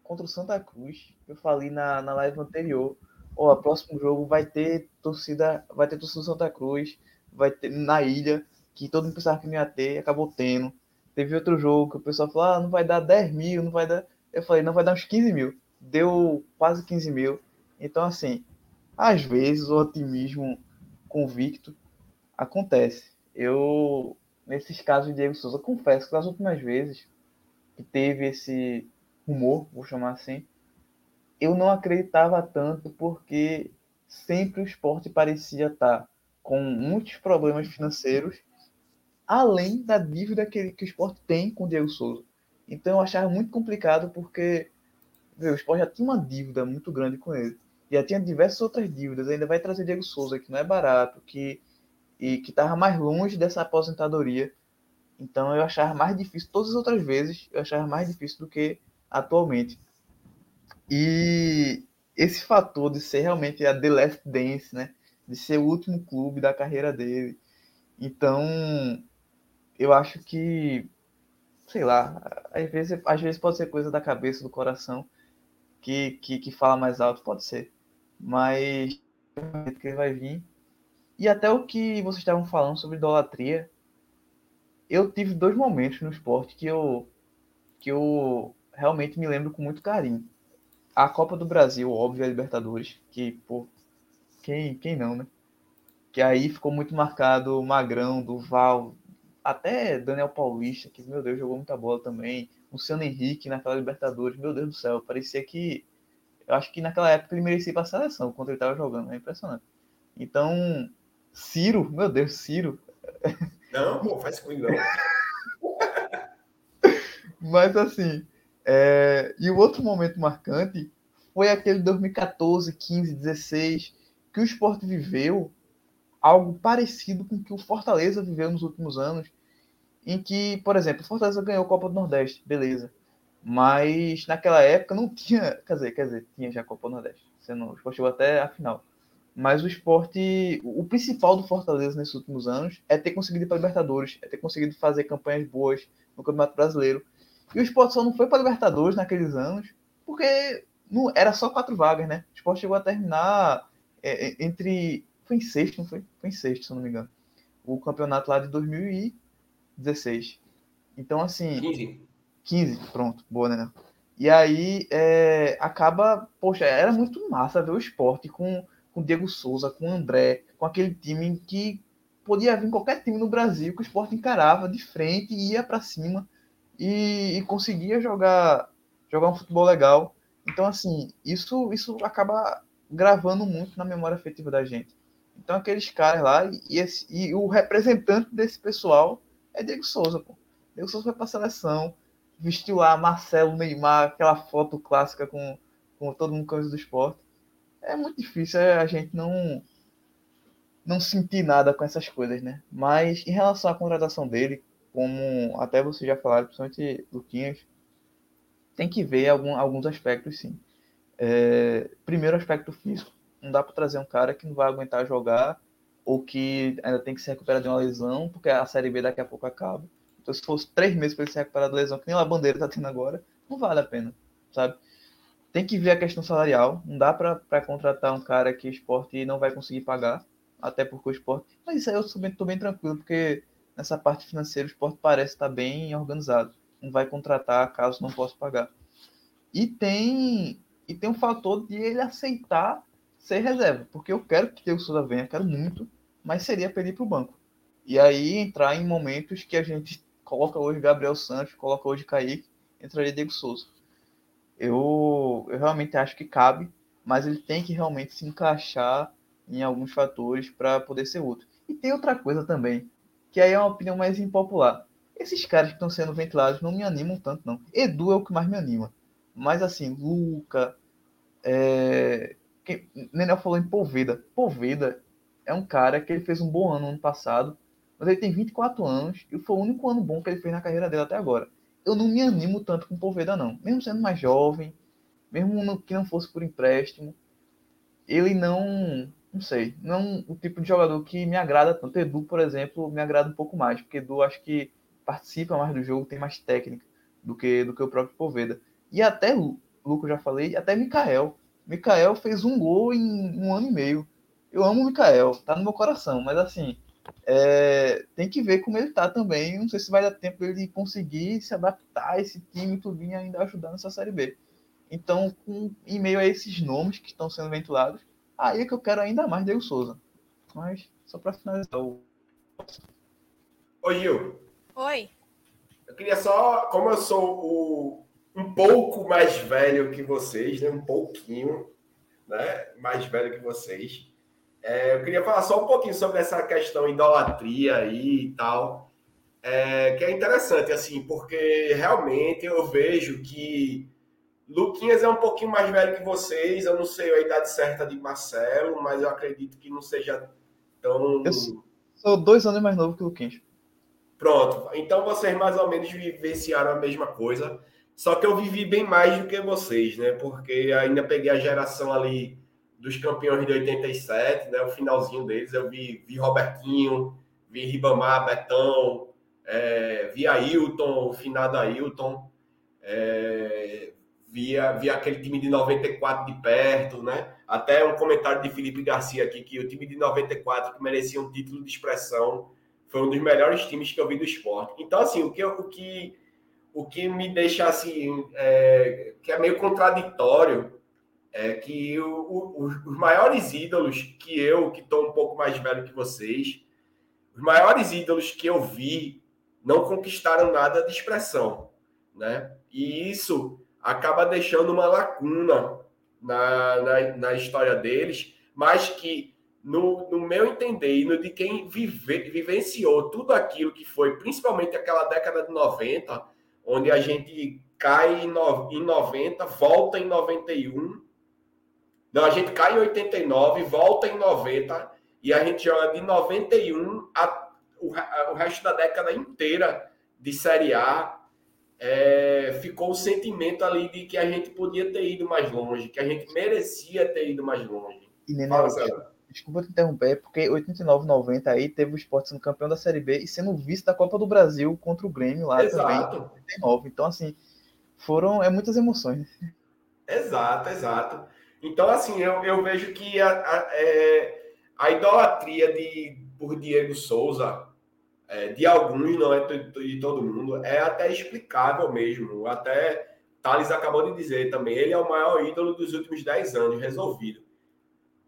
contra o Santa Cruz. Eu falei na, na live anterior. Ó, oh, o próximo jogo vai ter torcida, vai ter torcida Santa Cruz, vai ter na ilha, que todo mundo pensava que não ia ter, acabou tendo. Teve outro jogo que o pessoal falou, ah, não vai dar 10 mil, não vai dar. Eu falei, não vai dar uns 15 mil. Deu quase 15 mil. Então, assim, às vezes o otimismo convicto acontece. Eu, nesses casos de Diego Souza, confesso que das últimas vezes que teve esse rumor, vou chamar assim, eu não acreditava tanto porque sempre o esporte parecia estar com muitos problemas financeiros, além da dívida que, que o esporte tem com o Diego Souza. Então eu achava muito complicado porque o esporte já tinha uma dívida muito grande com ele. Já tinha diversas outras dívidas, ainda vai trazer Diego Souza, que não é barato, que e que estava mais longe dessa aposentadoria. Então eu achava mais difícil, todas as outras vezes, eu achava mais difícil do que atualmente. E esse fator de ser realmente a The Last Dance, né? De ser o último clube da carreira dele. Então, eu acho que, sei lá, às vezes, às vezes pode ser coisa da cabeça, do coração, que, que, que fala mais alto, pode ser. Mas que ele vai vir. E até o que vocês estavam falando sobre idolatria, eu tive dois momentos no esporte que eu, que eu realmente me lembro com muito carinho. A Copa do Brasil, óbvio, a Libertadores, que, pô, quem, quem não, né? Que aí ficou muito marcado o Magrão, Duval, até Daniel Paulista, que, meu Deus, jogou muita bola também. Luciano Henrique naquela Libertadores, meu Deus do céu, parecia que. Eu acho que naquela época ele merecia ir para a seleção quando ele estava jogando, é impressionante. Então, Ciro, meu Deus, Ciro. Não, pô, faz comigo não. Mas assim, é... e o outro momento marcante foi aquele 2014, 15, 16, que o esporte viveu algo parecido com o que o Fortaleza viveu nos últimos anos, em que, por exemplo, o Fortaleza ganhou a Copa do Nordeste, beleza. Mas naquela época não tinha, quer dizer, quer dizer, tinha já a Copa do Nordeste. O esporte chegou até a final. Mas o esporte, o principal do Fortaleza nesses últimos anos é ter conseguido ir para Libertadores, é ter conseguido fazer campanhas boas no Campeonato Brasileiro. E o esporte só não foi para Libertadores naqueles anos porque não, era só quatro vagas, né? O esporte chegou a terminar é, é entre. Foi em sexto, não foi? Foi em sexto, se eu não me engano. O campeonato lá de 2016. Então, assim. 15. 15, pronto, boa, né? E aí é, acaba. Poxa, era muito massa ver o esporte com com Diego Souza, com André, com aquele time que podia vir qualquer time no Brasil que o esporte encarava de frente, ia para cima e, e, conseguia jogar, jogar um futebol legal. Então, assim, isso, isso acaba gravando muito na memória afetiva da gente. Então, aqueles caras lá, e, esse, e o representante desse pessoal é Diego Souza, pô. Diego Souza foi para a seleção, vestiu lá Marcelo Neymar, aquela foto clássica com, com todo mundo camisa do esporte é muito difícil a gente não não sentir nada com essas coisas, né? Mas em relação à contratação dele, como até você já falaram, principalmente Luquinhas, tem que ver algum, alguns aspectos, sim. É, primeiro, aspecto físico. Não dá para trazer um cara que não vai aguentar jogar ou que ainda tem que se recuperar de uma lesão, porque a Série B daqui a pouco acaba. Então, se fosse três meses para ele se recuperar da lesão, que nem a Bandeira está tendo agora, não vale a pena, sabe? Tem que ver a questão salarial. Não dá para contratar um cara que o esporte não vai conseguir pagar, até porque o esporte. Mas isso aí eu estou bem, bem tranquilo, porque nessa parte financeira o esporte parece estar bem organizado. Não vai contratar caso não possa pagar. E tem e tem um fator de ele aceitar ser reserva, porque eu quero que o Souza venha, quero muito, mas seria pedir para o banco. E aí entrar em momentos que a gente coloca hoje Gabriel Santos, coloca hoje Kaique, entraria Diego Souza eu, eu realmente acho que cabe, mas ele tem que realmente se encaixar em alguns fatores para poder ser útil. E tem outra coisa também, que aí é uma opinião mais impopular. Esses caras que estão sendo ventilados não me animam tanto, não. Edu é o que mais me anima. Mas assim, Luca, é... Quem... Nenel falou em Poveda. Poveda é um cara que ele fez um bom ano no ano passado, mas ele tem 24 anos e foi o único ano bom que ele fez na carreira dele até agora eu não me animo tanto com Poveda, não. Mesmo sendo mais jovem, mesmo que não fosse por empréstimo, ele não, não sei, não o tipo de jogador que me agrada tanto. Edu, por exemplo, me agrada um pouco mais, porque Edu acho que participa mais do jogo, tem mais técnica do que, do que o próprio Poveda. E até Luco, já falei, até Mikael. Mikael fez um gol em um ano e meio. Eu amo o Mikael, tá no meu coração, mas assim, é, tem que ver como ele tá também. Não sei se vai dar tempo ele conseguir se adaptar a esse time tudo e ainda ajudar nessa Série B. Então, com, em meio a esses nomes que estão sendo ventilados, aí é que eu quero ainda mais Diego Souza. Mas, só para finalizar o. Oi, Gil. Oi. Eu queria só, como eu sou o, um pouco mais velho que vocês, né? Um pouquinho, né? Mais velho que vocês. É, eu queria falar só um pouquinho sobre essa questão idolatria aí e tal, é, que é interessante, assim, porque realmente eu vejo que Luquinhas é um pouquinho mais velho que vocês, eu não sei a idade certa de Marcelo, mas eu acredito que não seja tão. Eu sou dois anos mais novo que o Luquinhas. Pronto, então vocês mais ou menos vivenciaram a mesma coisa, só que eu vivi bem mais do que vocês, né? Porque ainda peguei a geração ali dos campeões de 87, né? O finalzinho deles, eu vi, vi Robertinho, vi Ribamar, Betão, é, vi Ailton, o finado Ailton, é, via, via aquele time de 94 de perto, né? Até um comentário de Felipe Garcia aqui, que o time de 94, que merecia um título de expressão, foi um dos melhores times que eu vi do esporte. Então, assim, o que, o que, o que me deixa, assim, é, que é meio contraditório, é que o, o, os maiores ídolos que eu, que estou um pouco mais velho que vocês, os maiores ídolos que eu vi não conquistaram nada de expressão, né? E isso acaba deixando uma lacuna na, na, na história deles, mas que, no, no meu entender e no de quem vive, vivenciou tudo aquilo que foi, principalmente aquela década de 90, onde a gente cai em, no, em 90, volta em 91 não, a gente cai em 89, volta em 90 e a gente joga de 91 a, o, a, o resto da década inteira de Série A. É, ficou o sentimento ali de que a gente podia ter ido mais longe, que a gente merecia ter ido mais longe. E Nenel, desculpa te interromper, porque 89, 90 aí teve o esporte sendo campeão da Série B e sendo vice da Copa do Brasil contra o Grêmio lá Exato. também, 89. Então, assim, foram é muitas emoções. Exato, exato. Então, assim, eu, eu vejo que a, a, é, a idolatria de, por Diego Souza, é, de alguns, não é de, de, todo mundo, é até explicável mesmo. Até Thales acabou de dizer também, ele é o maior ídolo dos últimos 10 anos, resolvido.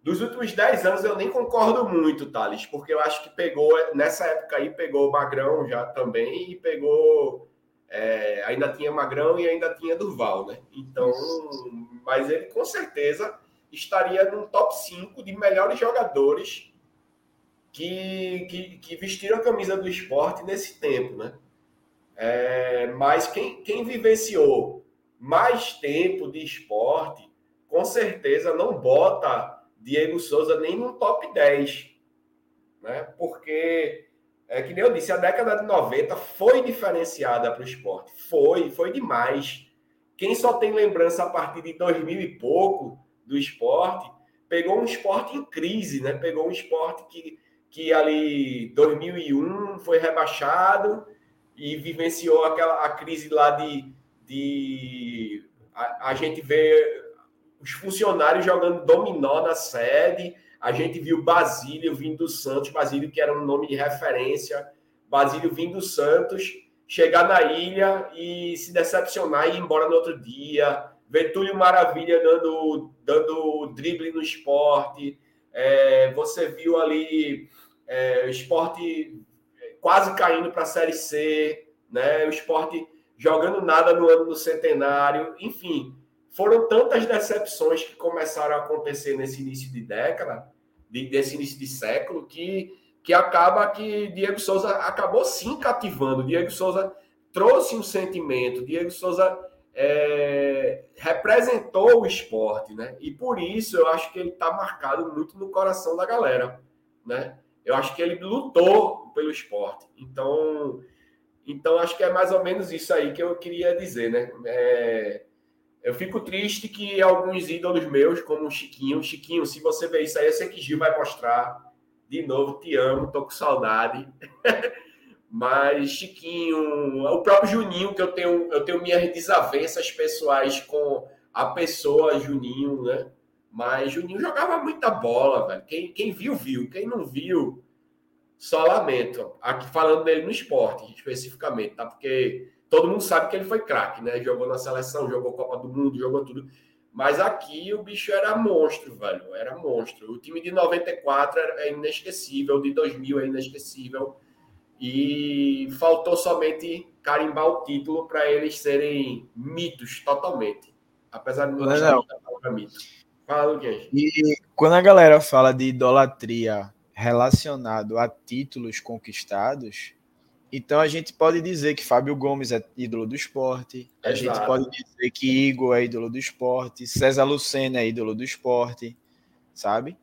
Dos últimos 10 anos eu nem concordo muito, Thales, porque eu acho que pegou, nessa época aí, pegou o Magrão já também e pegou. É, ainda tinha Magrão e ainda tinha Durval, né? Então, mas ele com certeza estaria no top 5 de melhores jogadores que, que, que, vestiram a camisa do esporte nesse tempo, né? É, mas quem, quem vivenciou mais tempo de esporte, com certeza não bota Diego Souza nem no top 10, né? Porque, é que nem eu disse, a década de 90 foi diferenciada para o esporte, foi, foi demais. Quem só tem lembrança a partir de 2000 e pouco do esporte, pegou um esporte em crise, né? Pegou um esporte que, que ali 2001 foi rebaixado e vivenciou aquela a crise lá de, de a, a gente vê os funcionários jogando dominó na sede, a gente viu Basílio vindo do Santos, Basílio que era um nome de referência, Basílio vindo do Santos chegar na ilha e se decepcionar e ir embora no outro dia. Ver Túlio Maravilha dando, dando drible no esporte. É, você viu ali é, o esporte quase caindo para a Série C, né? o esporte jogando nada no ano do centenário. Enfim, foram tantas decepções que começaram a acontecer nesse início de década, de, desse início de século, que que acaba que Diego Souza acabou sim cativando. Diego Souza trouxe um sentimento, Diego Souza é, representou o esporte, né? E por isso eu acho que ele está marcado muito no coração da galera, né? Eu acho que ele lutou pelo esporte. Então, então acho que é mais ou menos isso aí que eu queria dizer, né? É, eu fico triste que alguns ídolos meus, como o Chiquinho, Chiquinho, se você ver isso aí, eu sei que Gil vai mostrar de novo, te amo, tô com saudade. Mas Chiquinho, o próprio Juninho, que eu tenho, eu tenho minhas desavenças pessoais com a pessoa Juninho, né? Mas Juninho jogava muita bola, velho. Quem, quem viu, viu. Quem não viu, só lamento. Aqui falando dele no esporte, especificamente, tá? Porque todo mundo sabe que ele foi craque, né? Jogou na seleção, jogou Copa do Mundo, jogou tudo. Mas aqui o bicho era monstro, velho. Era monstro. O time de 94 é inesquecível, de 2000 é inesquecível. E faltou somente carimbar o título para eles serem mitos totalmente. Apesar de não Não, não. da palavra mito. Fala, Luquinhas. E quando a galera fala de idolatria relacionado a títulos conquistados, então a gente pode dizer que Fábio Gomes é ídolo do esporte, a gente pode dizer que Igor é ídolo do esporte, César Lucena é ídolo do esporte, sabe?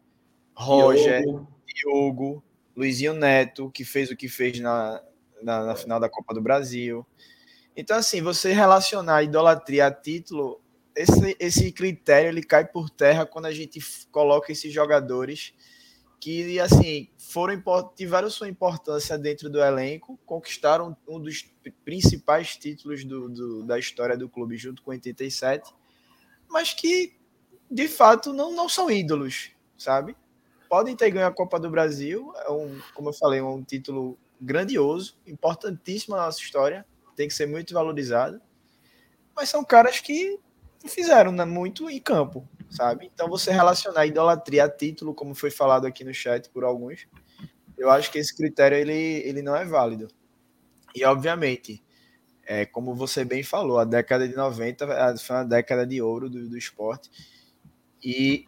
Roger, Diogo, Diogo, Luizinho Neto, que fez o que fez na, na, na final da Copa do Brasil. Então, assim, você relacionar idolatria a título, esse, esse critério ele cai por terra quando a gente coloca esses jogadores que, assim, foram tiveram sua importância dentro do elenco, conquistaram um dos principais títulos do, do- da história do clube junto com o 87, mas que, de fato, não, não são ídolos, sabe? podem ter ganho a Copa do Brasil, é um, como eu falei, um título grandioso, importantíssimo na nossa história, tem que ser muito valorizado. Mas são caras que fizeram né, muito em campo, sabe? Então você relacionar idolatria a título, como foi falado aqui no chat por alguns, eu acho que esse critério ele, ele não é válido. E obviamente, é, como você bem falou, a década de 90 foi uma década de ouro do, do esporte. E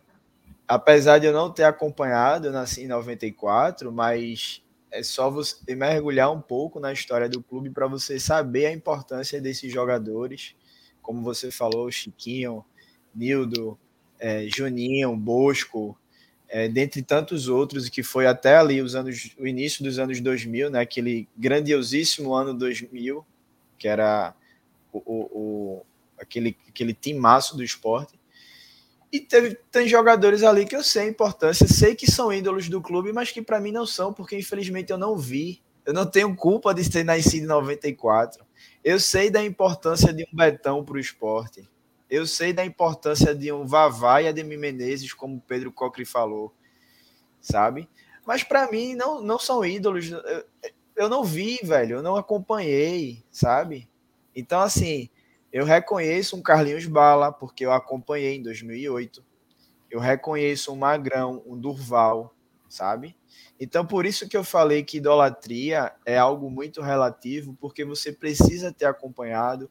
apesar de eu não ter acompanhado, eu nasci em 94, mas é só você mergulhar um pouco na história do clube para você saber a importância desses jogadores, como você falou, Chiquinho, Nildo, é, Juninho, Bosco, é, dentre tantos outros, que foi até ali os anos, o início dos anos 2000, né, aquele grandiosíssimo ano 2000, que era o, o, o aquele, aquele timaço do esporte. E teve, tem jogadores ali que eu sei a importância, sei que são ídolos do clube, mas que para mim não são, porque infelizmente eu não vi. Eu não tenho culpa de ter nascido em 94. Eu sei da importância de um Betão para o esporte. Eu sei da importância de um Vavá e Ademir Menezes, como Pedro Cocri falou, sabe? Mas para mim não, não são ídolos. Eu, eu não vi, velho, eu não acompanhei, sabe? Então, assim, eu reconheço um Carlinhos Bala, porque eu acompanhei em 2008. Eu reconheço um Magrão, um Durval, sabe? Então, por isso que eu falei que idolatria é algo muito relativo, porque você precisa ter acompanhado,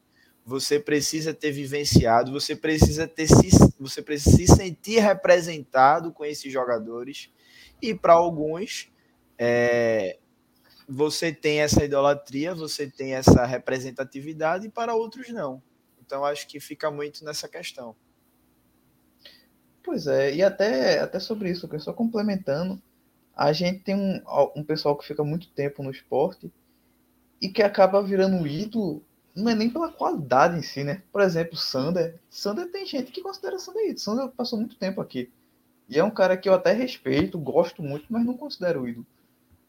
você precisa ter vivenciado, você precisa ter se, você precisa se sentir representado com esses jogadores. E para alguns, é, você tem essa idolatria, você tem essa representatividade, e para outros não. Então acho que fica muito nessa questão. Pois é, e até, até sobre isso, só complementando, a gente tem um, um pessoal que fica muito tempo no esporte e que acaba virando ídolo, não é nem pela qualidade em si, né? Por exemplo, Sander. Sander tem gente que considera Sander ídolo. Sander passou muito tempo aqui. E é um cara que eu até respeito, gosto muito, mas não considero ídolo.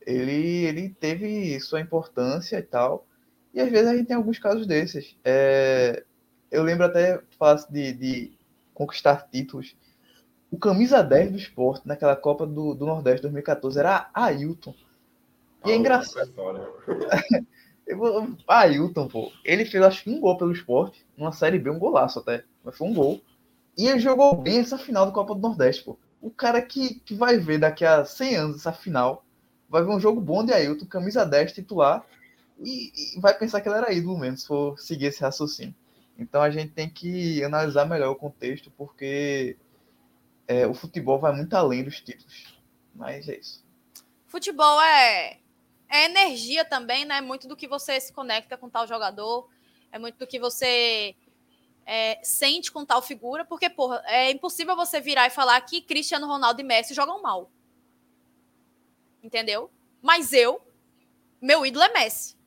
Ele, ele teve sua importância e tal. E às vezes a gente tem alguns casos desses. É, eu lembro até de, de conquistar títulos. O camisa 10 do esporte naquela Copa do, do Nordeste 2014 era Ailton. E é engraçado. Ailton, pô, ele fez acho que um gol pelo esporte, numa série B, um golaço até, mas foi um gol. E ele jogou bem essa final da Copa do Nordeste, pô. O cara que, que vai ver daqui a 100 anos essa final, vai ver um jogo bom de Ailton, camisa 10 titular, e, e vai pensar que ele era ídolo mesmo, se for seguir esse raciocínio. Então a gente tem que analisar melhor o contexto, porque é, o futebol vai muito além dos títulos. Mas é isso. Futebol é, é energia também, né? Muito do que você se conecta com tal jogador, é muito do que você é, sente com tal figura, porque, porra, é impossível você virar e falar que Cristiano Ronaldo e Messi jogam mal. Entendeu? Mas eu, meu ídolo é Messi.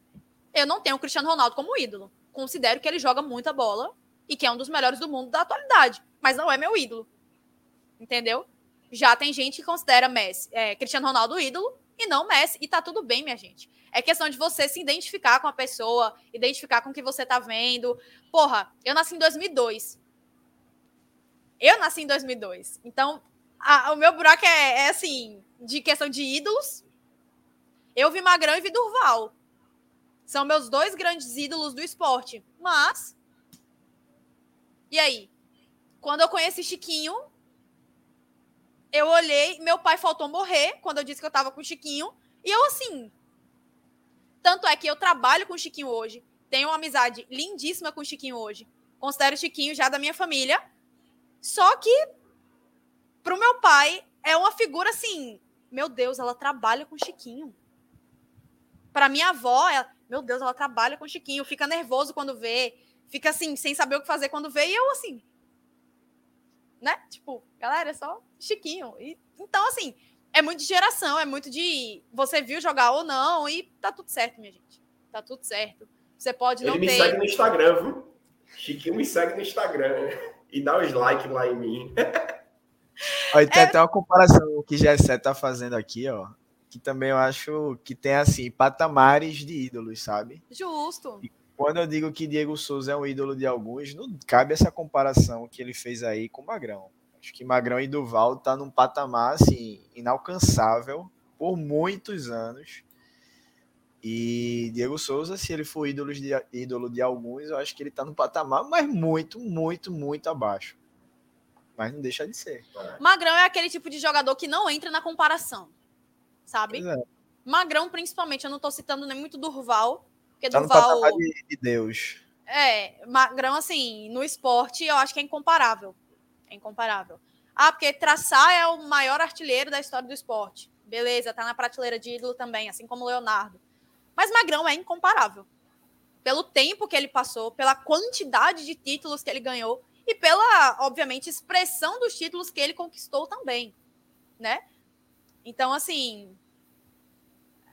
Eu não tenho o Cristiano Ronaldo como ídolo. Considero que ele joga muita bola e que é um dos melhores do mundo da atualidade, mas não é meu ídolo. Entendeu? Já tem gente que considera Messi, é, Cristiano Ronaldo ídolo e não Messi, e tá tudo bem, minha gente. É questão de você se identificar com a pessoa, identificar com o que você tá vendo. Porra, eu nasci em 2002. Eu nasci em 2002. Então, a, o meu buraco é, é, assim, de questão de ídolos. Eu vi Magrão e vi Durval. São meus dois grandes ídolos do esporte. Mas. E aí? Quando eu conheci Chiquinho, eu olhei, meu pai faltou morrer quando eu disse que eu tava com o Chiquinho. E eu, assim. Tanto é que eu trabalho com o Chiquinho hoje, tenho uma amizade lindíssima com o Chiquinho hoje. Considero o Chiquinho já da minha família. Só que, pro meu pai, é uma figura assim. Meu Deus, ela trabalha com o Chiquinho. Pra minha avó, ela, meu Deus, ela trabalha com o Chiquinho. Fica nervoso quando vê. Fica assim, sem saber o que fazer quando vê. E eu, assim. Né? Tipo, galera, é só Chiquinho. E, então, assim, é muito de geração, é muito de você viu jogar ou não, e tá tudo certo, minha gente. Tá tudo certo. Você pode não Ele me ter. segue no Instagram, viu? Chiquinho me segue no Instagram. E dá os likes lá em mim. Olha, tem É. até uma comparação que Gessé tá fazendo aqui, ó. Que também eu acho que tem, assim, patamares de ídolos, sabe? Justo. Quando eu digo que Diego Souza é um ídolo de alguns, não cabe essa comparação que ele fez aí com o Magrão. Acho que Magrão e Duval tá num patamar assim inalcançável por muitos anos. E Diego Souza, se ele for ídolo de, ídolo de alguns, eu acho que ele tá num patamar, mas muito, muito, muito abaixo. Mas não deixa de ser. Magrão é aquele tipo de jogador que não entra na comparação. Sabe? É, Magrão, principalmente, eu não tô citando nem muito Durval, porque tá no Durval. patamar de, de Deus. É, Magrão, assim, no esporte, eu acho que é incomparável. É incomparável. Ah, porque Traçar é o maior artilheiro da história do esporte. Beleza, tá na prateleira de ídolo também, assim como Leonardo. Mas Magrão é incomparável. Pelo tempo que ele passou, pela quantidade de títulos que ele ganhou e pela, obviamente, expressão dos títulos que ele conquistou também, né? Então, assim,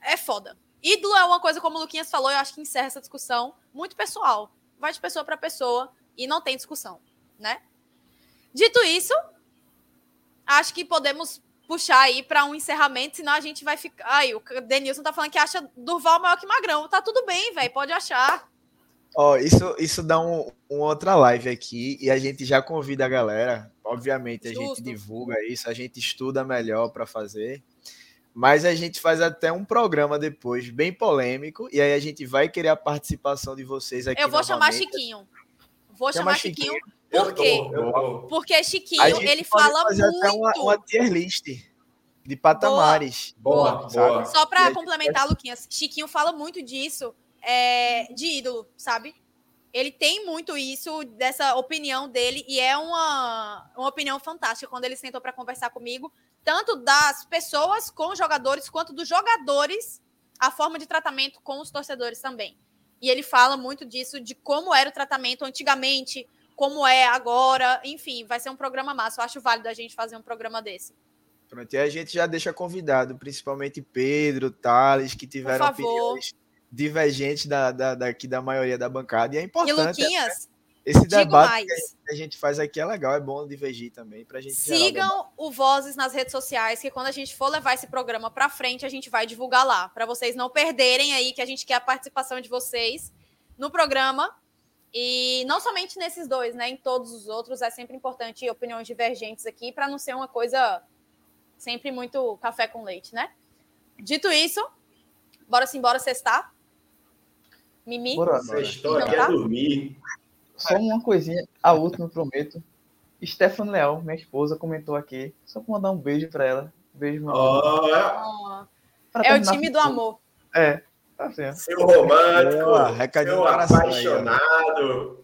é foda. Ídolo é uma coisa, como o Luquinhas falou, eu acho que encerra essa discussão, muito pessoal. Vai de pessoa para pessoa e não tem discussão, né? Dito isso, acho que podemos puxar aí para um encerramento, senão a gente vai ficar. Ai, o Denilson tá falando que acha Durval maior que Magrão. Tá tudo bem, velho, pode achar. Ó, isso, isso dá um, uma outra live aqui e a gente já convida a galera. Obviamente, a gente divulga isso, a gente estuda melhor para fazer. Mas a gente faz até um programa depois, bem polêmico, e aí a gente vai querer a participação de vocês aqui. Eu vou chamar. Chiquinho. Vou Chama chamar Chiquinho. Eu Por quê? eu tô. Porque Chiquinho, ele fala fazer muito. até uma, uma tier list de patamares. Boa, Boa. boa. Só para complementar, Luquinhas, Chiquinho fala muito disso é, de ídolo, sabe? Ele tem muito isso, dessa opinião dele, e é uma, uma opinião fantástica quando ele sentou para conversar comigo, tanto das pessoas com os jogadores, quanto dos jogadores, a forma de tratamento com os torcedores também. E ele fala muito disso, de como era o tratamento antigamente, como é agora, enfim, vai ser um programa massa. Eu acho válido a gente fazer um programa desse. Pronto, e a gente já deixa convidado, principalmente Pedro, Thales, que tiveram opiniões divergentes da, da, daqui da maioria da bancada. E é E importante Luquinhas, esse digo debate que a gente faz aqui é legal, é bom divergir também pra gente. Sigam o Vozes nas redes sociais, que quando a gente for levar esse programa para frente, a gente vai divulgar lá, para vocês não perderem aí, que a gente quer a participação de vocês no programa. E não somente nesses dois, né? Em todos os outros, é sempre importante opiniões divergentes aqui, para não ser uma coisa sempre muito café com leite, né? Dito isso, bora sim, bora sextar. Mimi? Bora. Não aqui tá? é dormir. Só uma coisinha, a última, eu prometo. Stephanie Leal, minha esposa, comentou aqui. Só pra mandar um beijo pra ela. Beijo, meu amor. Pra é o time do amor. É, tá certo. seu romântico, Boa, seu aí, ó. apaixonado.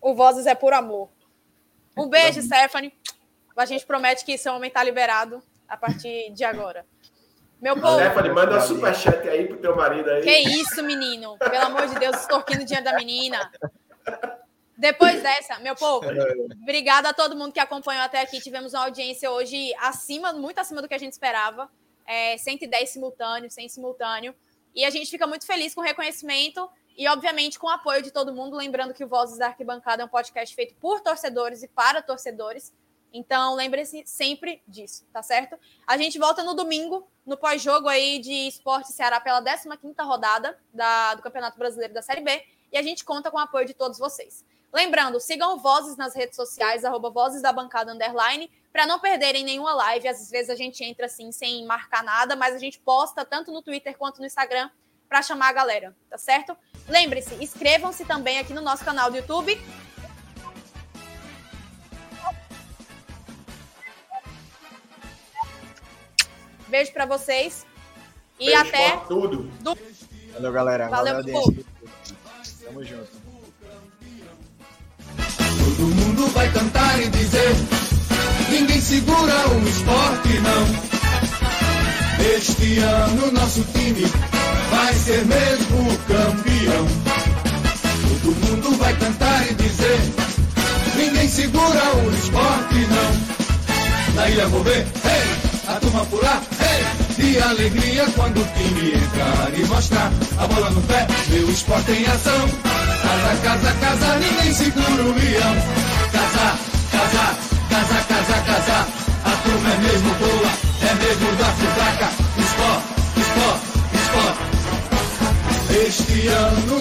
O Vozes é por amor. Um beijo, Stephanie. A gente promete que seu homem tá liberado a partir de agora. Meu povo, Stephanie, manda um superchat aí pro teu marido aí. que isso, menino? Pelo amor de Deus, extorquindo o dinheiro da menina. Depois dessa, meu povo, obrigada a todo mundo que acompanhou até aqui. Tivemos uma audiência hoje acima, muito acima do que a gente esperava. É, 110 simultâneos, 100 simultâneo. E a gente fica muito feliz com o reconhecimento e, obviamente, com o apoio de todo mundo. Lembrando que o Vozes da Arquibancada é um podcast feito por torcedores e para torcedores. Então, lembre-se sempre disso, tá certo? A gente volta no domingo, no pós-jogo aí de Esporte Ceará pela 15ª rodada da, do Campeonato Brasileiro da Série B. E a gente conta com o apoio de todos vocês. Lembrando, sigam Vozes nas redes sociais, arroba Vozes da Bancada Underline, para não perderem nenhuma live. Às vezes a gente entra assim sem marcar nada, mas a gente posta tanto no Twitter quanto no Instagram para chamar a galera, tá certo? Lembre-se, inscrevam-se também aqui no nosso canal do YouTube. Beijo para vocês e Beijo até tudo. do- Valeu, galera. Valeu, Valeu, audiência. Tamo junto. Todo mundo vai cantar e dizer: ninguém segura o esporte, não. Este ano nosso time vai ser mesmo campeão. Todo mundo vai cantar e dizer: ninguém segura o esporte, não. Na ilha vou ver, hey, a turma pular, hey, de alegria quando o time entrar e mostrar a bola no pé, meu esporte em ação. Casa, casa, casa, ninguém segura o leão. Casa, casa, casa, casa, casa, a turma é mesmo boa, é mesmo da fraca. Esporte, esporte, esporte. Este ano